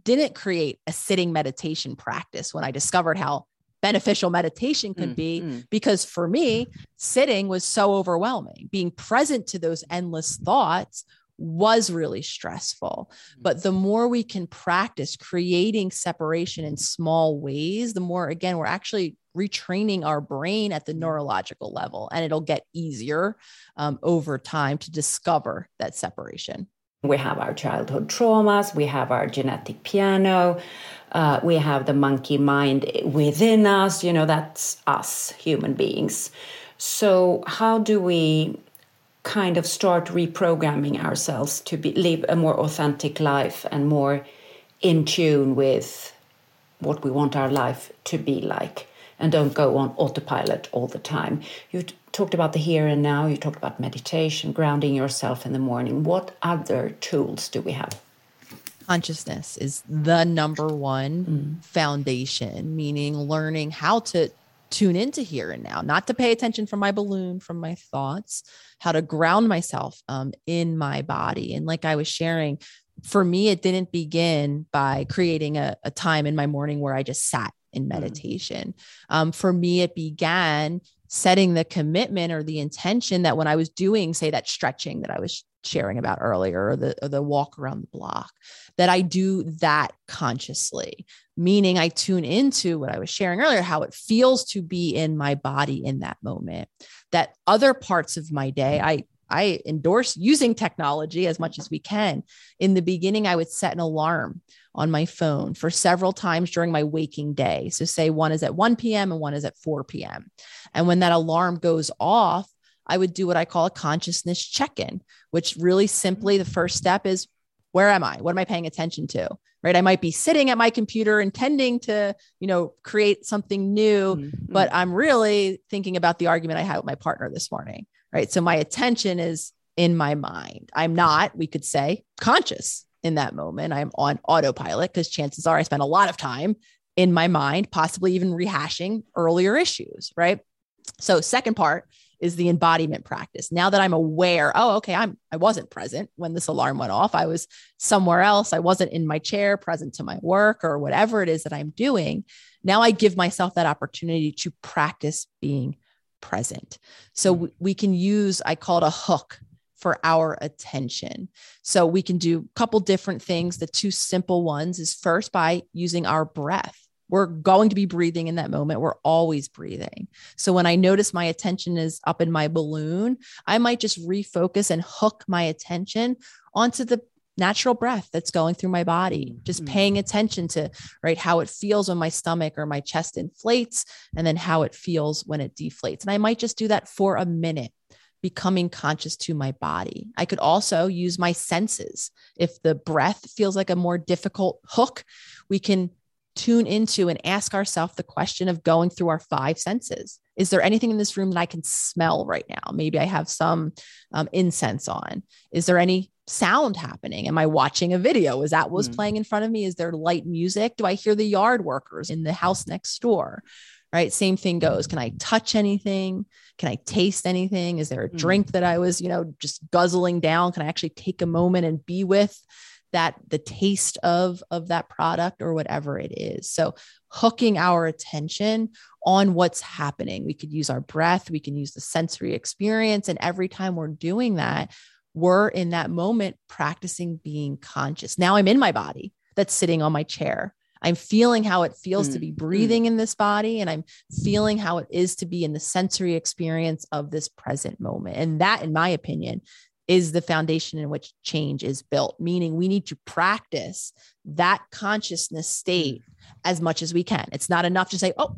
didn't create a sitting meditation practice when I discovered how beneficial meditation could mm, be mm. because for me sitting was so overwhelming being present to those endless thoughts was really stressful mm. but the more we can practice creating separation in small ways the more again we're actually retraining our brain at the mm. neurological level and it'll get easier um, over time to discover that separation we have our childhood traumas we have our genetic piano uh, we have the monkey mind within us, you know, that's us, human beings. So, how do we kind of start reprogramming ourselves to be, live a more authentic life and more in tune with what we want our life to be like and don't go on autopilot all the time? You talked about the here and now, you talked about meditation, grounding yourself in the morning. What other tools do we have? consciousness is the number one mm. foundation, meaning learning how to tune into here and now, not to pay attention from my balloon, from my thoughts, how to ground myself um, in my body. And like I was sharing, for me, it didn't begin by creating a, a time in my morning where I just sat in mm. meditation. Mm. Um, for me, it began setting the commitment or the intention that when I was doing, say, that stretching that I was sharing about earlier or the, or the walk around the block that i do that consciously. Meaning i tune into what i was sharing earlier how it feels to be in my body in that moment. That other parts of my day i i endorse using technology as much as we can. In the beginning i would set an alarm on my phone for several times during my waking day so say one is at 1 p.m and one is at 4 p.m and when that alarm goes off I would do what I call a consciousness check in, which really simply the first step is where am I? What am I paying attention to? Right. I might be sitting at my computer intending to, you know, create something new, mm-hmm. but I'm really thinking about the argument I had with my partner this morning. Right. So my attention is in my mind. I'm not, we could say, conscious in that moment. I'm on autopilot because chances are I spend a lot of time in my mind, possibly even rehashing earlier issues. Right. So, second part is the embodiment practice. Now that I'm aware, oh, okay, I'm I wasn't present when this alarm went off. I was somewhere else. I wasn't in my chair, present to my work or whatever it is that I'm doing. Now I give myself that opportunity to practice being present. So mm. we can use, I call it a hook for our attention. So we can do a couple different things. The two simple ones is first by using our breath. We're going to be breathing in that moment. We're always breathing. So when I notice my attention is up in my balloon, I might just refocus and hook my attention onto the natural breath that's going through my body just mm-hmm. paying attention to right how it feels when my stomach or my chest inflates and then how it feels when it deflates and i might just do that for a minute becoming conscious to my body. I could also use my senses. If the breath feels like a more difficult hook, we can tune into and ask ourselves the question of going through our five senses. Is there anything in this room that I can smell right now? Maybe I have some um, incense on. Is there any sound happening? Am I watching a video? Is that what's mm. playing in front of me? Is there light music? Do I hear the yard workers in the house next door? Right? Same thing goes. Can I touch anything? Can I taste anything? Is there a drink mm. that I was, you know, just guzzling down? Can I actually take a moment and be with that the taste of of that product or whatever it is? So hooking our attention on what's happening. We could use our breath, we can use the sensory experience and every time we're doing that, we're in that moment practicing being conscious. Now I'm in my body that's sitting on my chair. I'm feeling how it feels mm. to be mm, mm. breathing mm. in this body, and I'm feeling how it is to be in the sensory experience of this present moment. And that, in my opinion, is the foundation in which change is built, meaning we need to practice that consciousness state mm. as much as we can. It's not enough to say, oh,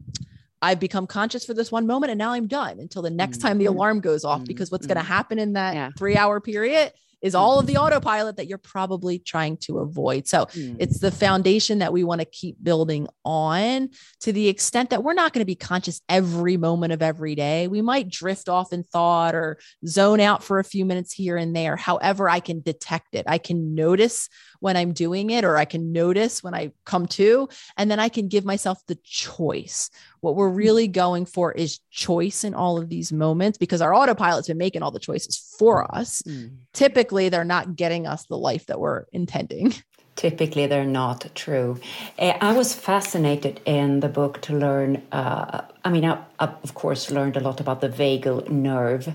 I've become conscious for this one moment and now I'm done until the next time the alarm goes off. Because what's going to happen in that yeah. three hour period is all of the autopilot that you're probably trying to avoid. So mm. it's the foundation that we want to keep building on to the extent that we're not going to be conscious every moment of every day. We might drift off in thought or zone out for a few minutes here and there. However, I can detect it. I can notice when I'm doing it, or I can notice when I come to, and then I can give myself the choice. What we're really going for is choice in all of these moments because our autopilot's been making all the choices for us. Mm. Typically, they're not getting us the life that we're intending. Typically, they're not true. Eh, I was fascinated in the book to learn. Uh, I mean, I, I, of course, learned a lot about the vagal nerve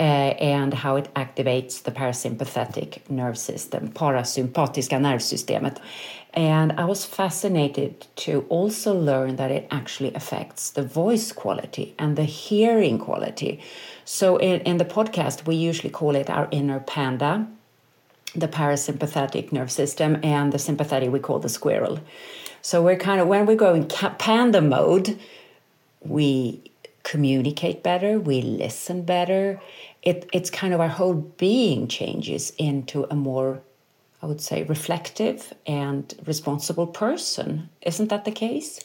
uh, and how it activates the parasympathetic nerve system, parasympatiska nervsystemet. And I was fascinated to also learn that it actually affects the voice quality and the hearing quality. So in, in the podcast, we usually call it our inner panda, the parasympathetic nerve system, and the sympathetic we call the squirrel. So we're kind of, when we go in panda mode, we communicate better, we listen better. It, it's kind of our whole being changes into a more, I would say, reflective and responsible person. Isn't that the case?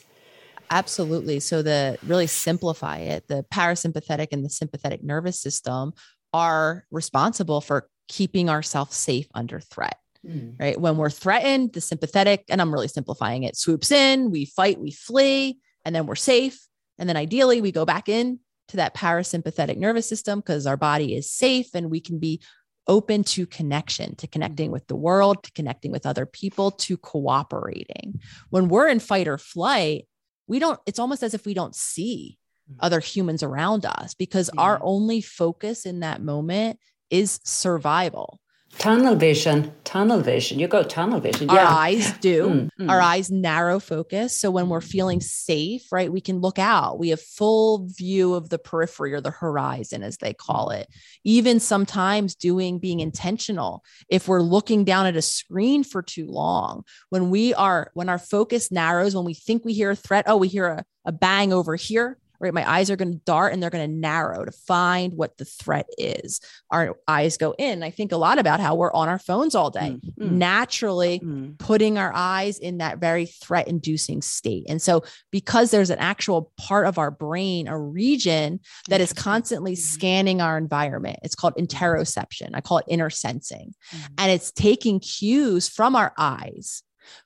Absolutely. So, the really simplify it, the parasympathetic and the sympathetic nervous system are responsible for keeping ourselves safe under threat. Mm. Right. When we're threatened, the sympathetic, and I'm really simplifying it, swoops in, we fight, we flee, and then we're safe. And then ideally, we go back in to that parasympathetic nervous system because our body is safe and we can be open to connection, to connecting with the world, to connecting with other people, to cooperating. When we're in fight or flight, we don't, it's almost as if we don't see mm. other humans around us because yeah. our only focus in that moment is survival. Tunnel vision, tunnel vision. You go tunnel vision. Our eyes do. Mm, mm. Our eyes narrow focus. So when we're feeling safe, right, we can look out. We have full view of the periphery or the horizon, as they call it. Even sometimes doing being intentional. If we're looking down at a screen for too long, when we are, when our focus narrows, when we think we hear a threat, oh, we hear a, a bang over here right? My eyes are going to dart and they're going to narrow to find what the threat is. Our eyes go in. I think a lot about how we're on our phones all day, Mm, mm. naturally Mm. putting our eyes in that very threat inducing state. And so, because there's an actual part of our brain, a region that is constantly Mhm. scanning our environment, it's called interoception. I call it inner sensing. Mhm. And it's taking cues from our eyes.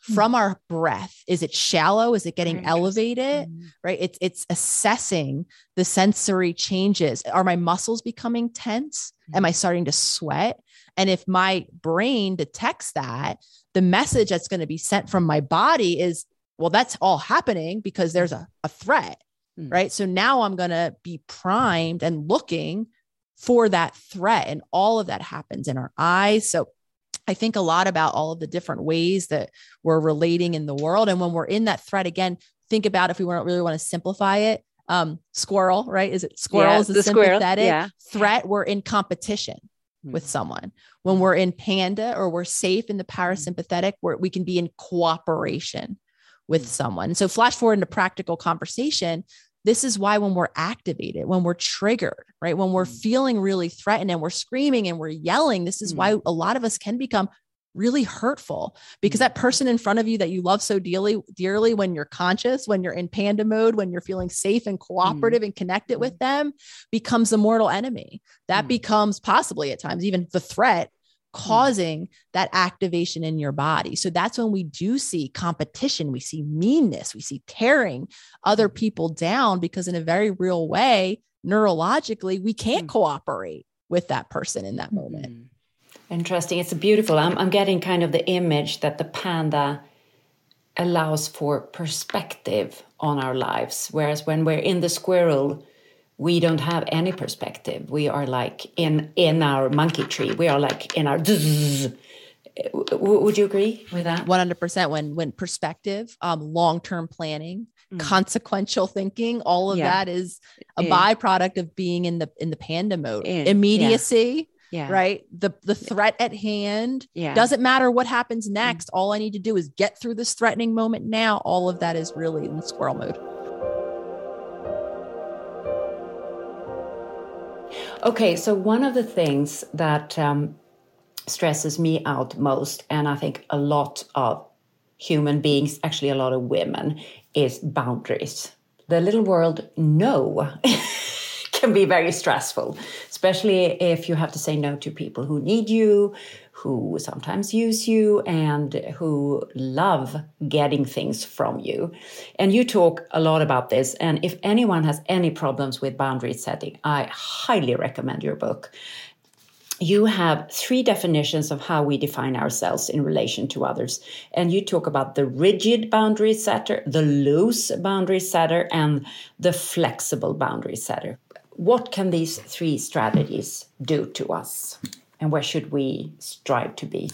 Hmm. From our breath, is it shallow? Is it getting elevated? Mm. right? It's it's assessing the sensory changes. Are my muscles becoming tense? Am i hmm. starting to sweat? And if my brain detects that the message that's going to be sent from my body is well that's all happening because there's a, a threat hmm. right? So now i'm going to be primed and looking for that threat and all of that happens in our eyes. So I think a lot about all of the different ways that we're relating in the world. And when we're in that threat again, think about if we really want to simplify it. Um, squirrel, right? Is it squirrel Yeah, is the, sympathetic yeah. threat? We're in competition hmm. with someone. When hmm. we're in panda or we're safe in the hmm. parasympathetic, where we can be in cooperation with someone. So flash forward into practical conversation. This is why when we're activated, when we're triggered, right? When we're mm. feeling really threatened and we're screaming and we're yelling, this is why mm. a lot of us can become really hurtful because that mm. person in front of you that you love so dearly dearly when you're conscious when you're in panda mode when you're feeling safe and cooperative and connected with them becomes the mortal enemy. That Mm. becomes possibly at times even the threat Hmm. causing that activation in your body so that's when we do see competition we see meanness we see tearing other hmm. people down because in a very real way neurologically we can't hmm. cooperate with that person in that moment. Interesting. It's beautiful. I'm, I'm getting kind of the image that the panda allows for perspective on our lives. Whereas when we're in the squirrel, we don't have any perspective. We are like in in our monkey tree. We are like in our. Would you agree with that? 100% when when perspective um long-term planning consequential thinking all of Mm. Yeah. that is a Yeah. byproduct of being in the in the panda mode In- immediacy Yeah. right the the threat at hand Yeah. doesn't matter what happens next all i need to do is get through this threatening moment now all of that is really in squirrel mode Okay, so one of the things that um, stresses me out most, and I think a lot of human beings, actually a lot of women, is boundaries. The little world no can be very stressful, especially if you have to say no to people who need you, who sometimes use you, and who love getting things from you. And you talk a lot about this. And if anyone has any problems with boundary setting, I highly recommend your book you have three definitions of how we define ourselves in relation to others. And you talk about the rigid boundary setter, the loose boundary setter, and the flexible boundary setter. What can these three strategies do to us? And where should we strive to be?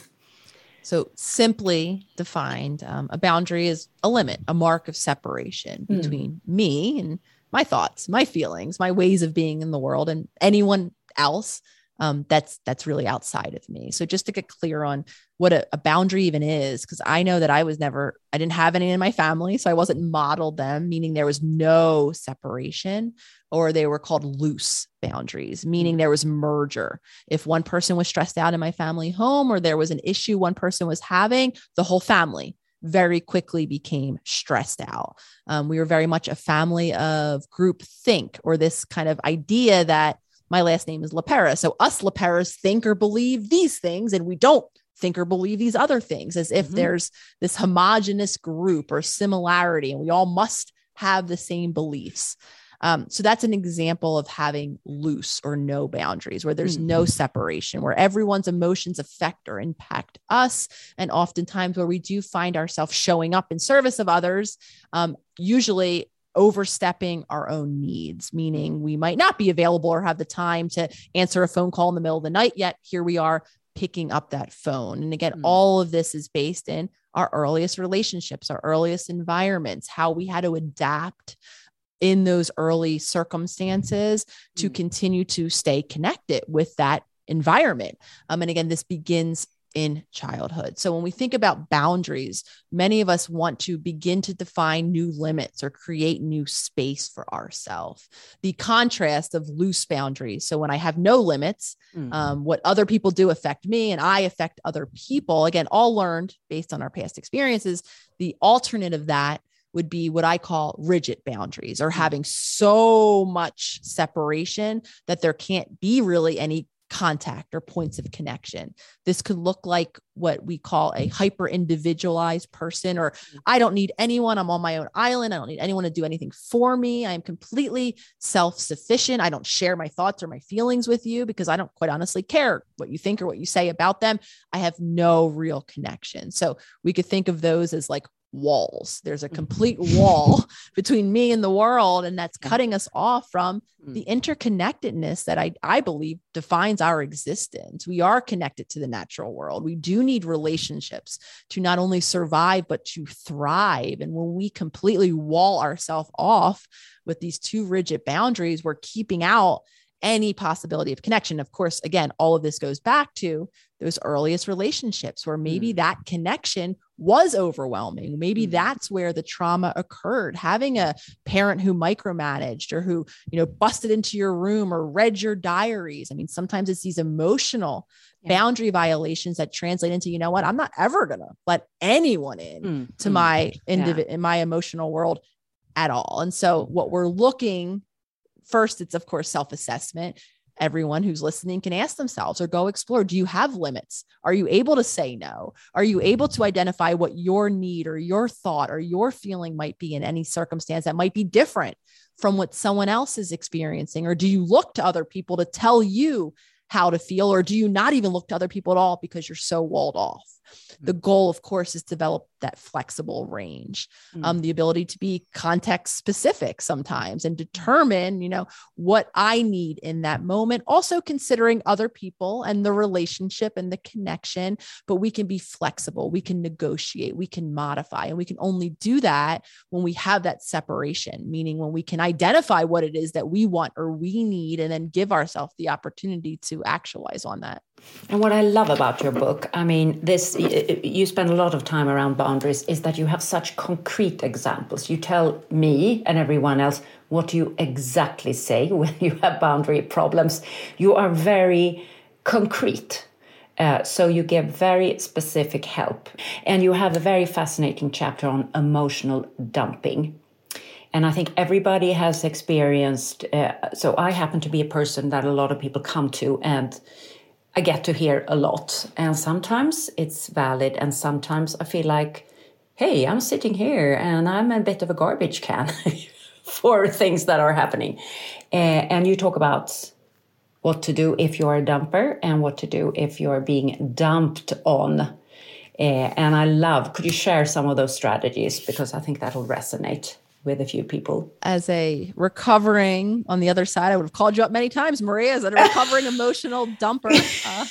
So, simply defined, um, a boundary is a limit, a mark of separation between me and my thoughts, my feelings, my ways of being in the world, and anyone else um, that's that's really outside of me. So, just to get clear on what a, a boundary even is, because I know that I was never, I didn't have any in my family, so I wasn't modeled them, meaning there was no separation, or they were called loose boundaries, meaning there was merger. If one person was stressed out in my family home, or there was an issue one person was having, the whole family very quickly became stressed out. Um, we were very much a family of group think, or this kind of idea that my last name is LePera. So us LePeras think or believe these things, and we don't think or believe these other things, as if there's this homogenous group or similarity, and we all must have the same beliefs. Um, so that's an example of having loose or no boundaries, where there's no separation, where everyone's emotions affect or impact us, and oftentimes where we do find ourselves showing up in service of others, um, usually overstepping our own needs, meaning we might not be available or have the time to answer a phone call in the middle of the night, yet here we are picking up that phone. And again, all of this is based in our earliest relationships, our earliest environments, how we had to adapt in those early circumstances to continue to stay connected with that environment. Um, and again, this begins in childhood. So when we think about boundaries, many of us want to begin to define new limits or create new space for ourselves. The contrast of loose boundaries. So when I have no limits, mm. um, what other people do affect me and I affect other people. Again, all learned based on our past experiences. The alternate of that would be what I call rigid boundaries or mm. having so much separation that there can't be really any contact or points of connection. This could look like what we call a hyper individualized person, or mm. I don't need anyone. I'm on my own island. I don't need anyone to do anything for me. I am completely self sufficient. I don't share my thoughts or my feelings with you because I don't quite honestly care what you think or what you say about them. I have no real connection. So we could think of those as like walls. There's a mm-hmm. complete wall between me and the world, and that's cutting us off from mm. the interconnectedness that I, I believe defines our existence. We are connected to the natural world. We do need relationships to not only survive, but to thrive. And when we completely wall ourselves off with these two rigid boundaries, we're keeping out any possibility of connection. Of course, again, all of this goes back to those earliest relationships where maybe mm. that connection was overwhelming. Maybe mm. that's where the trauma occurred. Having a parent who micromanaged or who, you know, busted into your room or read your diaries. I mean, sometimes it's these emotional yeah. boundary violations that translate into, you know what, I'm not ever going to let anyone in mm. to mm. my individual yeah. in my emotional world at all. And so what we're looking first, it's of course self-assessment everyone who's listening can ask themselves or go explore do you have limits? Are you able to say no? Are you able to identify what your need or your thought or your feeling might be in any circumstance that might be different from what someone else is experiencing? Or do you look to other people to tell you how to feel? Or do you not even look to other people at all because you're so walled off the mm. goal of course is to develop that flexible range mm-hmm. um, the ability to be context specific sometimes and determine you know what i need in that moment also considering other people and the relationship and the connection but we can be flexible we can negotiate we can modify and we can only do that when we have that separation meaning when we can identify what it is that we want or we need and then give ourselves the opportunity to actualize on that and what I love about your book, I mean, this you spend a lot of time around boundaries, is that you have such concrete examples. You tell me and everyone else what you exactly say when you have boundary problems. You are very concrete. Uh, so you give very specific help. And you have a very fascinating chapter on emotional dumping. And I think everybody has experienced. Uh, so I happen to be a person that a lot of people come to and I get to hear a lot. And sometimes it's valid, and sometimes I feel like, hey, I'm sitting here and I'm a bit of a garbage can for things that are happening. Uh, and you talk about what to do if you're a dumper and what to do if you're being dumped on. Uh, and I love, could you share some of those strategies? Because I think that'll resonate with a few people. As a recovering on the other side, I would have called you up many times, Maria, as a recovering emotional dumper. Uh,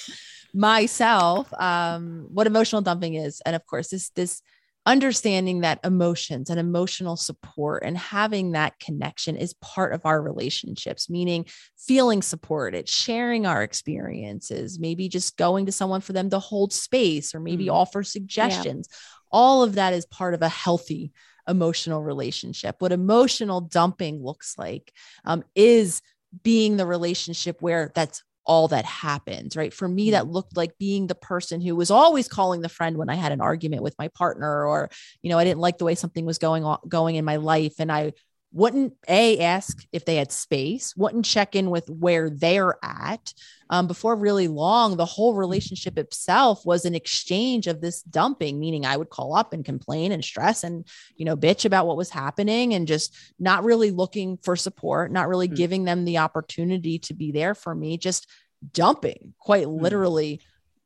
myself, um, what emotional dumping is, and of course, this this understanding that emotions and emotional support and having that connection is part of our relationships, meaning feeling supported, sharing our experiences, maybe just going to someone for them to hold space or maybe mm. offer suggestions. Yeah. All of that is part of a healthy emotional relationship. What emotional dumping looks like um, is being the relationship where that's all that happens, right? For me, that mm-hmm. looked like being the person who was always calling the friend when I had an argument with my partner, or you know, I didn't like the way something was going on going in my life, and I wouldn't a ask if they had space wouldn't check in with where they're at um, before really long the whole relationship itself was an exchange of this dumping meaning i would call up and complain and stress and you know bitch about what was happening and just not really looking for support not really mm-hmm. giving them the opportunity to be there for me just dumping quite mm-hmm.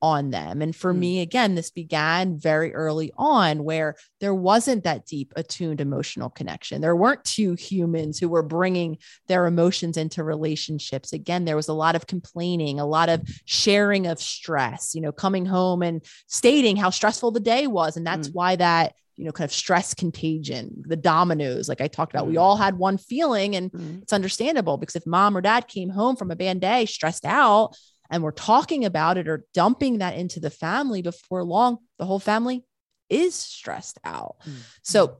On them. And for mm. me, again, this began very early on where there wasn't that deep, attuned emotional connection. There weren't two humans who were bringing their emotions into relationships. Again, there was a lot of complaining, a lot of sharing of stress, you know, coming home and stating how stressful the day was. And that's mm. why that you know, kind of stress contagion, the dominoes, like I talked about. Mm. We all had one feeling, and mm. it's understandable because if mom or dad came home from a bad day stressed out, and we're talking about it or dumping that into the family before long, the whole family is stressed out. Mm-hmm. So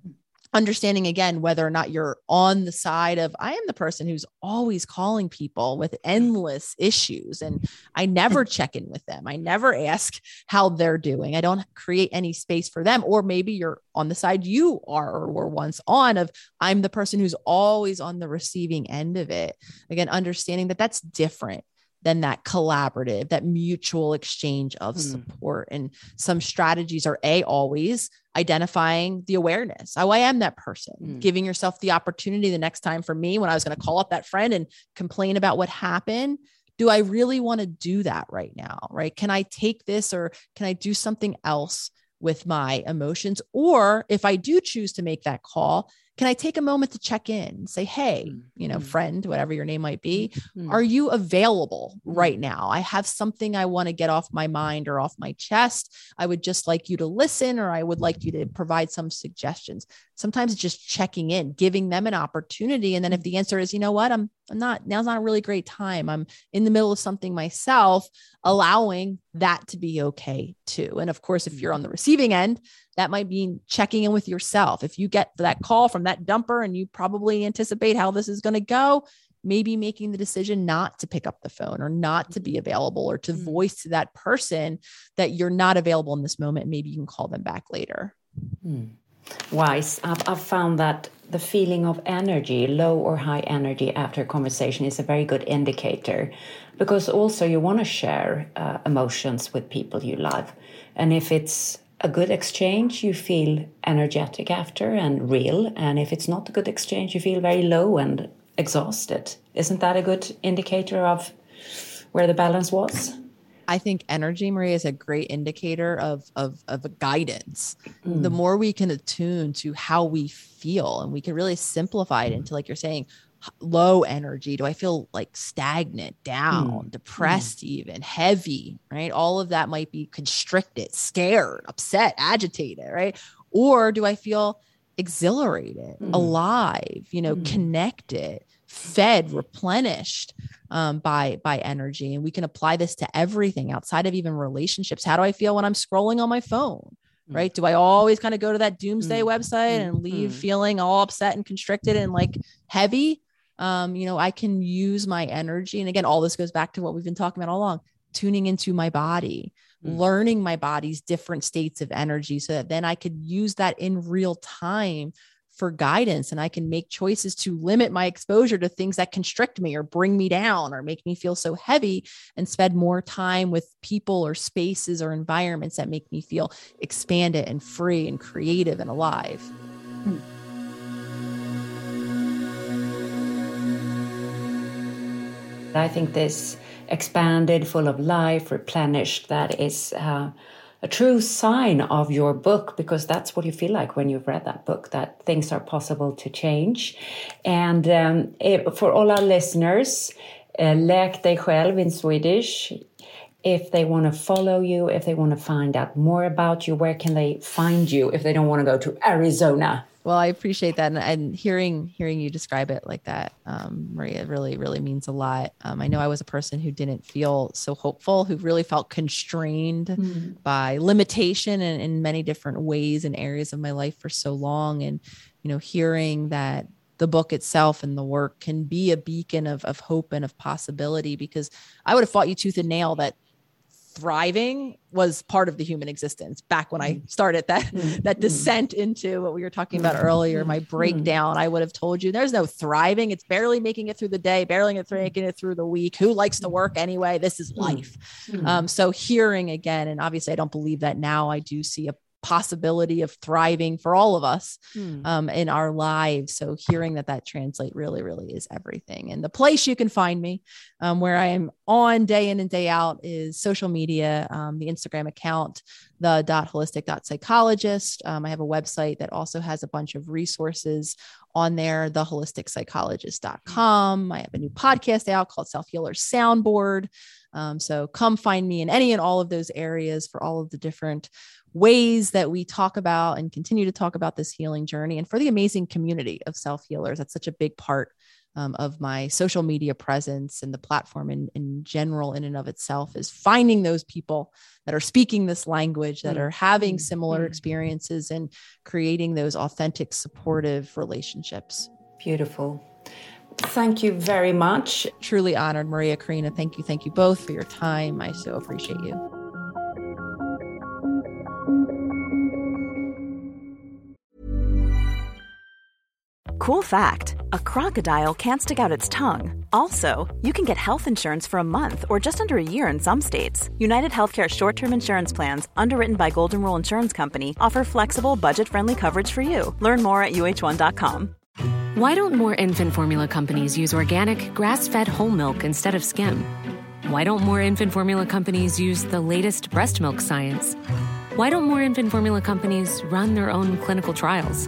understanding again whether or not you're on the side of I am the person who's always calling people with endless issues and I never check in with them. I never ask how they're doing. I don't create any space for them or maybe you're on the side you are or were once on of I'm the person who's always on the receiving end of it. Again understanding that that's different than that collaborative, that mutual exchange of mm. support. And some strategies are A, always identifying the awareness. Oh, I am that person, mm. giving yourself the opportunity the next time for me when I was going to call up that friend and complain about what happened. Do I really want to do that right now? Right. Can I take this or can I do something else with my emotions? Or if I do choose to make that call, can I take a moment to check in say, hey, mm-hmm. you know, friend, whatever your name might be, mm-hmm. are you available mm-hmm. right now? I have something I want to get off my mind or off my chest. I would just like you to listen, or I would like you to provide some suggestions. Sometimes it's just checking in, giving them an opportunity. And then if mm. the answer is, you know what, I'm, I'm not, now's not a really great time. I'm in the middle of something myself, allowing that to be okay too. And of course, if you're on the receiving end, that might mean checking in with yourself. If you get that call from that dumper and you probably anticipate how this is going to go, maybe making the decision not to pick up the phone or not to be mm-hmm. available or to mm-hmm. voice to that person that you're not available in this moment. Maybe you can call them back later. Mm. Wise. I've, I've found that the feeling of energy, low or high energy after a conversation, is a very good indicator because also you want to share uh, emotions with people you love. And if it's a good exchange, you feel energetic after and real. And if it's not a good exchange, you feel very low and exhausted. Isn't that a good indicator of where the balance was? I think energy, Maria, is a great indicator of of of guidance. Mm. The more we can attune to how we feel, and we can really simplify it into, like you're saying, low energy? Do I feel like stagnant, down, mm. depressed, mm. even heavy? Right. All of that might be constricted, scared, upset, agitated. Right. Or do I feel exhilarated, mm. alive, you know, hmm. connected, fed, replenished? Um, by by energy and we can apply this to everything outside of even relationships how do i feel when i'm scrolling on my phone hmm. right? Do I always kind of go to that doomsday mm. website and leave mm. feeling all upset and constricted and like heavy? um, you know, I can use my energy. And again, all this goes back to what we've been talking about all along tuning into my body, mm. learning my body's different states of energy so that then I could use that in real time for guidance and I can make choices to limit my exposure to things that constrict me or bring me down or make me feel so heavy and spend more time with people or spaces or environments that make me feel expanded and free and creative and alive. Mm. I think this expanded, full of life, replenished, that is uh, a true sign of your book because that's what you feel like when you've read that book, that things are possible to change. And um, for all our listeners, uh, Läk dig själv in Swedish. If they want to follow you, if they want to find out more about you, where can they find you if they don't want to go to Arizona? Well, I appreciate that, and, and hearing hearing you describe it like that, um, Maria, really really means a lot. Um, I know I was a person who didn't feel so hopeful, who really felt constrained mm-hmm. by limitation in, in many different ways and areas of my life for so long, and you know, hearing that the book itself and the work can be a beacon of, of hope and of possibility because I would have fought you tooth and nail that thriving was part of the human existence back when I mm. started that mm. that mm. descent into what we were talking about earlier, my breakdown. I would have told you there's no thriving. It's barely making it through the day, barely making it through the week. Who likes to work anyway? This is life. Um, so hearing again, and obviously I don't believe that now. I do see a possibility of thriving for all of us hmm. um, in our lives. So hearing that that translate really, really is everything. And the place you can find me, um, where I am on day in and day out, is social media, um, the Instagram account, the dot holistic dot psychologist. Um, I have a website that also has a bunch of resources on there, theholisticpsychologist.com. I have a new podcast out called Self Healer Soundboard. Um, so come find me in any and all of those areas for all of the different ways that we talk about and continue to talk about this healing journey and for the amazing community of self healers. That's such a big part um, of my social media presence and the platform in, in general, in and of itself, is finding those people that are speaking this language, that mm. are having mm. similar mm. experiences, and creating those authentic, supportive relationships. Beautiful. Thank you very much. Truly honored, Maria Karina. Thank you. Thank you both for your time. I so appreciate you. Cool fact a crocodile can't stick out its tongue. Also, you can get health insurance for a month or just under a year in some states. United Healthcare short term insurance plans, underwritten by Golden Rule Insurance Company, offer flexible, budget friendly coverage for you. Learn more at uh1.com. Why don't more infant formula companies use organic, grass fed whole milk instead of skim? Why don't more infant formula companies use the latest breast milk science? Why don't more infant formula companies run their own clinical trials?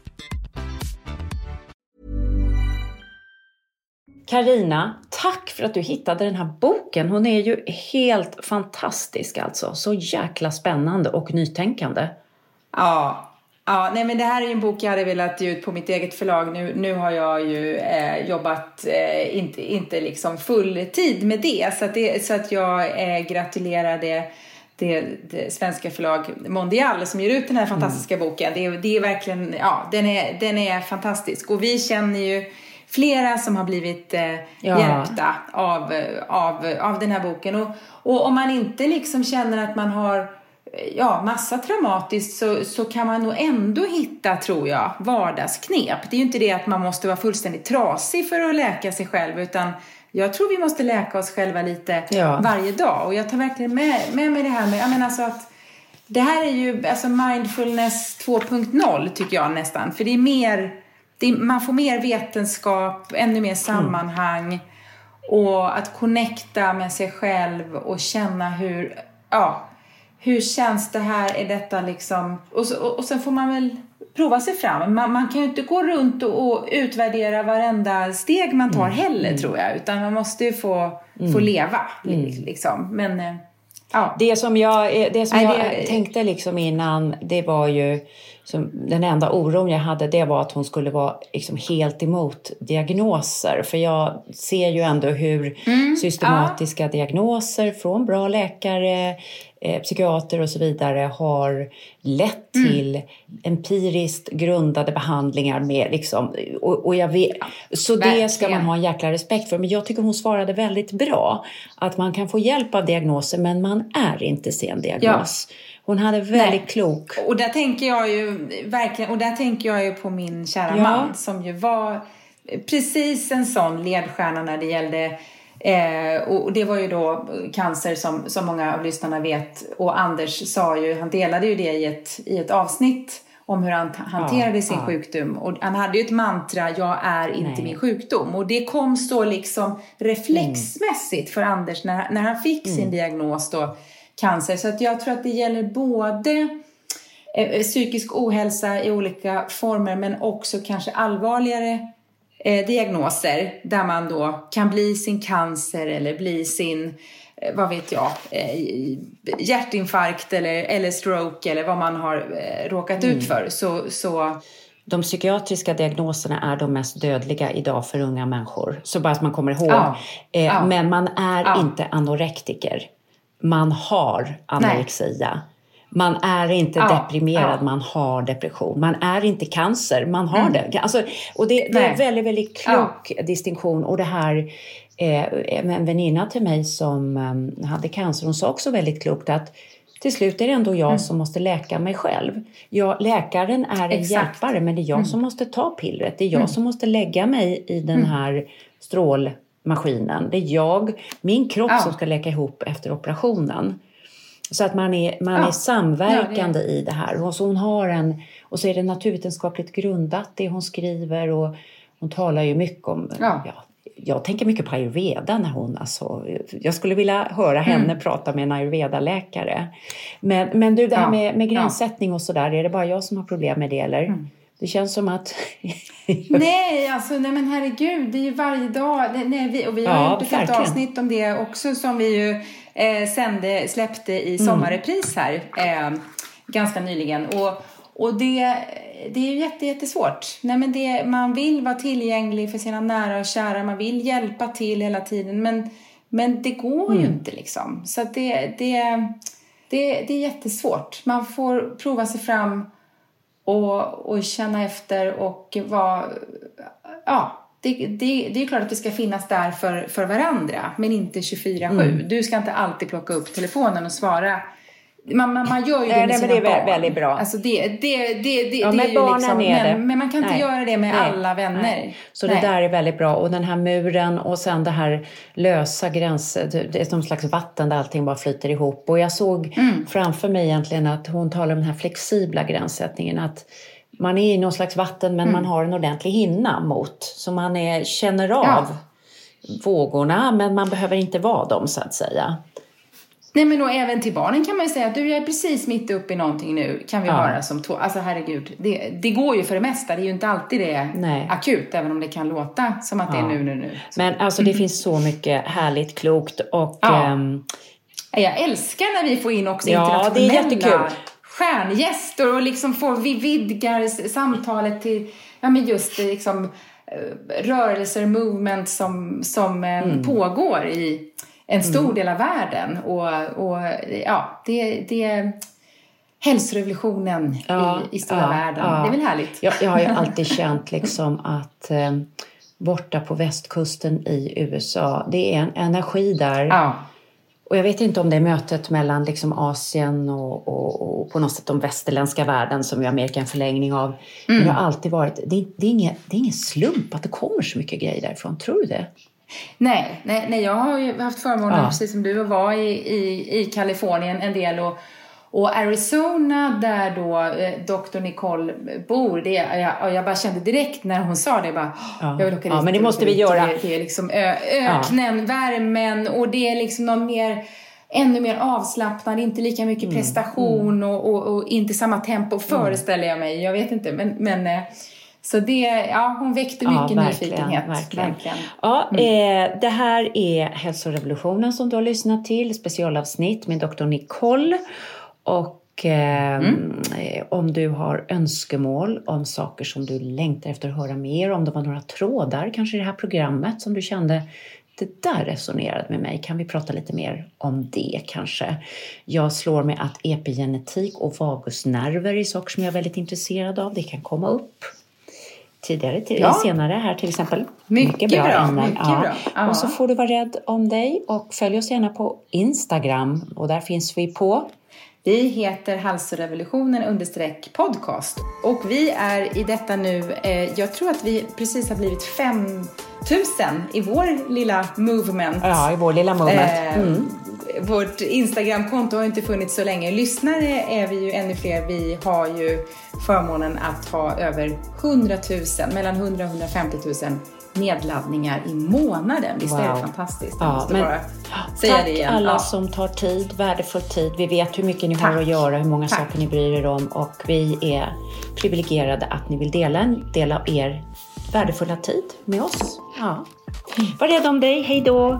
Karina, tack för att du hittade den här boken. Hon är ju helt fantastisk alltså. Så jäkla spännande och nytänkande. Ja, ja nej men det här är en bok jag hade velat ge ut på mitt eget förlag. Nu, nu har jag ju eh, jobbat, eh, inte, inte liksom full tid med det. Så att, det, så att jag eh, gratulerar det, det, det svenska förlag Mondial som ger ut den här fantastiska boken. Det, det är verkligen, ja, den är, den är fantastisk. Och vi känner ju flera som har blivit eh, Ja. hjälpta av, av, av den här boken. Och, och om man inte liksom känner att man har eh, ja, massa traumatiskt så, så kan man nog ändå hitta, tror jag, vardagsknep. Det är ju inte det att man måste vara fullständigt trasig för att läka sig själv utan jag tror vi måste läka oss själva lite Ja. varje dag. Och jag tar verkligen med, med mig det här med, jag menar alltså att det här är ju alltså mindfulness 2.0 tycker jag nästan. För det är mer, det man får mer vetenskap, ännu mer sammanhang. Och att connecta med sig själv och känna hur, ja, hur känns det här? Är detta liksom... Och, så, och, och sen får man väl prova sig fram. Man, man kan ju inte gå runt och, och utvärdera varenda steg man tar heller tror jag. Utan man måste ju få, få leva. Liksom. Men, eh, ja. Det som jag, det som Nej, jag det- tänkte liksom innan, det var ju som, den enda oron jag hade, det var att hon skulle vara liksom helt emot diagnoser. För jag ser ju ändå hur Mm, systematiska diagnoser från bra läkare, eh, psykiater och så vidare har lett Mm. till empiriskt grundade behandlingar med liksom, och, och jag vet, så det ska man ha en jäkla respekt för. Men jag tycker hon svarade väldigt bra. Att man kan få hjälp av diagnoser men man är inte sen diagnos. Hon hade väldigt Nej. klok. Och där tänker jag ju verkligen, och där tänker jag ju på min kära Ja. man som ju var precis en sån ledstjärna när det gällde Eh, och det var ju då cancer som, som många av lyssnarna vet. Och Anders sa ju, han delade ju det i ett, i ett avsnitt om hur han hanterade Ja, sin ja. sjukdom. Och han hade ju ett mantra, jag är inte Nej. min sjukdom. Och det kom så liksom reflexmässigt för Anders när, när han fick sin diagnos då, cancer. Så att jag tror att det gäller både eh, psykisk ohälsa i olika former men också kanske allvarligare eh, diagnoser där man då kan bli sin cancer eller bli sin, eh, vad vet jag, eh, hjärtinfarkt eller, eller stroke eller vad man har eh, råkat ut för. Så, så De psykiatriska diagnoserna är de mest dödliga idag för unga människor. Så bara att man kommer ihåg. Ja. Eh, Ja. Men man är Ja. inte anorektiker. Man har anorexia. Man är inte Ja. deprimerad, Ja. man har depression. Man är inte cancer, man har Mm. det. Alltså, och det, det är en väldigt, väldigt klok distinktion. Och det här, eh, en väninna till mig som eh, hade cancer, hon sa också väldigt klokt att till slut är det ändå jag som måste läka mig själv. Jag, läkaren är en Exakt. hjälpare men det är jag som måste ta pillret. Det är jag som måste lägga mig i den här strålmaskinen. Det är jag, min kropp Ja. som ska läka ihop efter operationen. Så att man är, man Ja. är samverkande Ja, i det här. Och så, hon har en, och så är det naturvetenskapligt grundat det hon skriver. Och hon talar ju mycket om... Ja. jag tänker mycket på ayurveda när hon... Alltså, jag skulle vilja höra Mm. henne prata med en ayurveda-läkare. Men, men du, det här med, med. Mm. gränssättning och sådär. Är det bara jag som har problem med det eller? Det känns som att... Nej, alltså nej men herregud, det är ju varje dag. Nej, vi, och vi har Ja, gjort ett verkligen. avsnitt om det också som vi ju eh, sände, släppte i Mm. sommarrepris här eh, ganska nyligen. Och, och det, det är ju jätte, jättesvårt. Nej, men det, man vill vara tillgänglig för sina nära och kära, man vill hjälpa till hela tiden. Men, men det går Mm. ju inte liksom. Så det, det, det, det är jättesvårt. Man får prova sig fram och, och känna efter och vara... Ja, det, det, det är klart att vi ska finnas där för, för varandra, men inte 24-7. Mm. Du ska inte alltid plocka upp telefonen och svara. Man, man, man gör ju det Nej, med nej, sina det är vä- barn. väldigt bra. Alltså det, det, det, det, Ja, det med är ju liksom, är det. men, men man kan inte Nej. göra det med Nej. alla vänner. Nej. Så det där är väldigt bra. Och den här muren och sen det här lösa gränser. Det det är som slags vatten där allting bara flyter ihop. Och jag såg Mm. framför mig egentligen att hon talar om den här flexibla gränssättningen. Att man är i någon slags vatten men Mm. man har en ordentlig hinna mot. Så man är, känner av Ja. vågorna men man behöver inte vara dem så att säga. Nej men och även till barnen kan man ju säga att du jag är precis mitt uppe i någonting nu. Kan vi Ja. höra som två. Alltså herregud. Det, det går ju för det mesta. Det är ju inte alltid det Nej. akut. Även om det kan låta som att det är nu, nu, nu. Men alltså det finns så mycket härligt klokt och Ja. ehm, Jag älskar när vi får in också Ja, det är internationella jättekul. stjärngäster och liksom får, vi vidgar samtalet till ja, men just det, liksom, eh, rörelser, movement som, som eh, Mm. pågår i en stor del av världen. Och, och ja, det, det är hälsorevolutionen Ja, i, i stora ja, världen. ja. Det är väl härligt? Jag, jag har ju alltid känt liksom att eh, borta på västkusten i USA, det är en energi där. Och jag vet inte om det är mötet mellan liksom Asien och, och, och på något sätt de västerländska världen som ju Amerika är en förlängning av. Men Mm. det har alltid varit, det, är- det, är ingen, det är ingen slump att det kommer så mycket grejer därifrån. Tror du det? Nej, nej, nej, jag har ju haft förmånen, Ja. precis som du, att vara i, i, i Kalifornien en del och, och Arizona där då eh, Dr. Nicole bor, det, jag, jag bara kände direkt när hon sa det, bara, Ja. jag vill åka dit. Ja, men det jag måste vi göra. Det, det är liksom ö, öknen, värmen och det är liksom någon mer ännu mer avslappnad, inte lika mycket Mm. prestation Och, och, och inte samma tempo föreställer jag mig. Jag vet inte, men, men eh, så det, ja, hon väckte mycket nyfikenhet. Verkligen. Ja, eh, det här är Hälsorevolutionen som du har lyssnat till, specialavsnitt med Dr. Nicole. Och eh, eh, om du har önskemål om saker som du längtar efter att höra mer om, det var några trådar kanske i det här programmet som du kände det där resonerade med mig, kan vi prata lite mer om det kanske? Jag slår mig att epigenetik och vagusnerver är saker som jag är väldigt intresserad av, det kan komma upp tidigare, till, Ja. senare här till exempel. Mycket bra, mycket bra. Ja. Och så får du vara rädd om dig och följ oss gärna på Instagram och där finns vi på Vi heter Halsrevolutionen understreck podcast och vi är i detta nu, eh, jag tror att vi precis har blivit 5000 i vår lilla movement. ja, i vår lilla moment. Eh, Mm. Vårt Instagramkonto har inte funnits så länge. Lyssnare är vi ju ännu fler. Vi har ju förmånen att ha över 100 000, mellan 100 och 150 000 nedladdningar i månaden. Visst är det Wow. fantastiskt? Jag Ja, men tack det igen. alla Ja. som tar tid, värdefull tid. Vi vet hur mycket ni Tack. har att göra, hur många Tack. saker ni bryr er om och vi är privilegierade att ni vill dela en del av er värdefulla tid med oss. Ja. Var rädd om dig, hej då!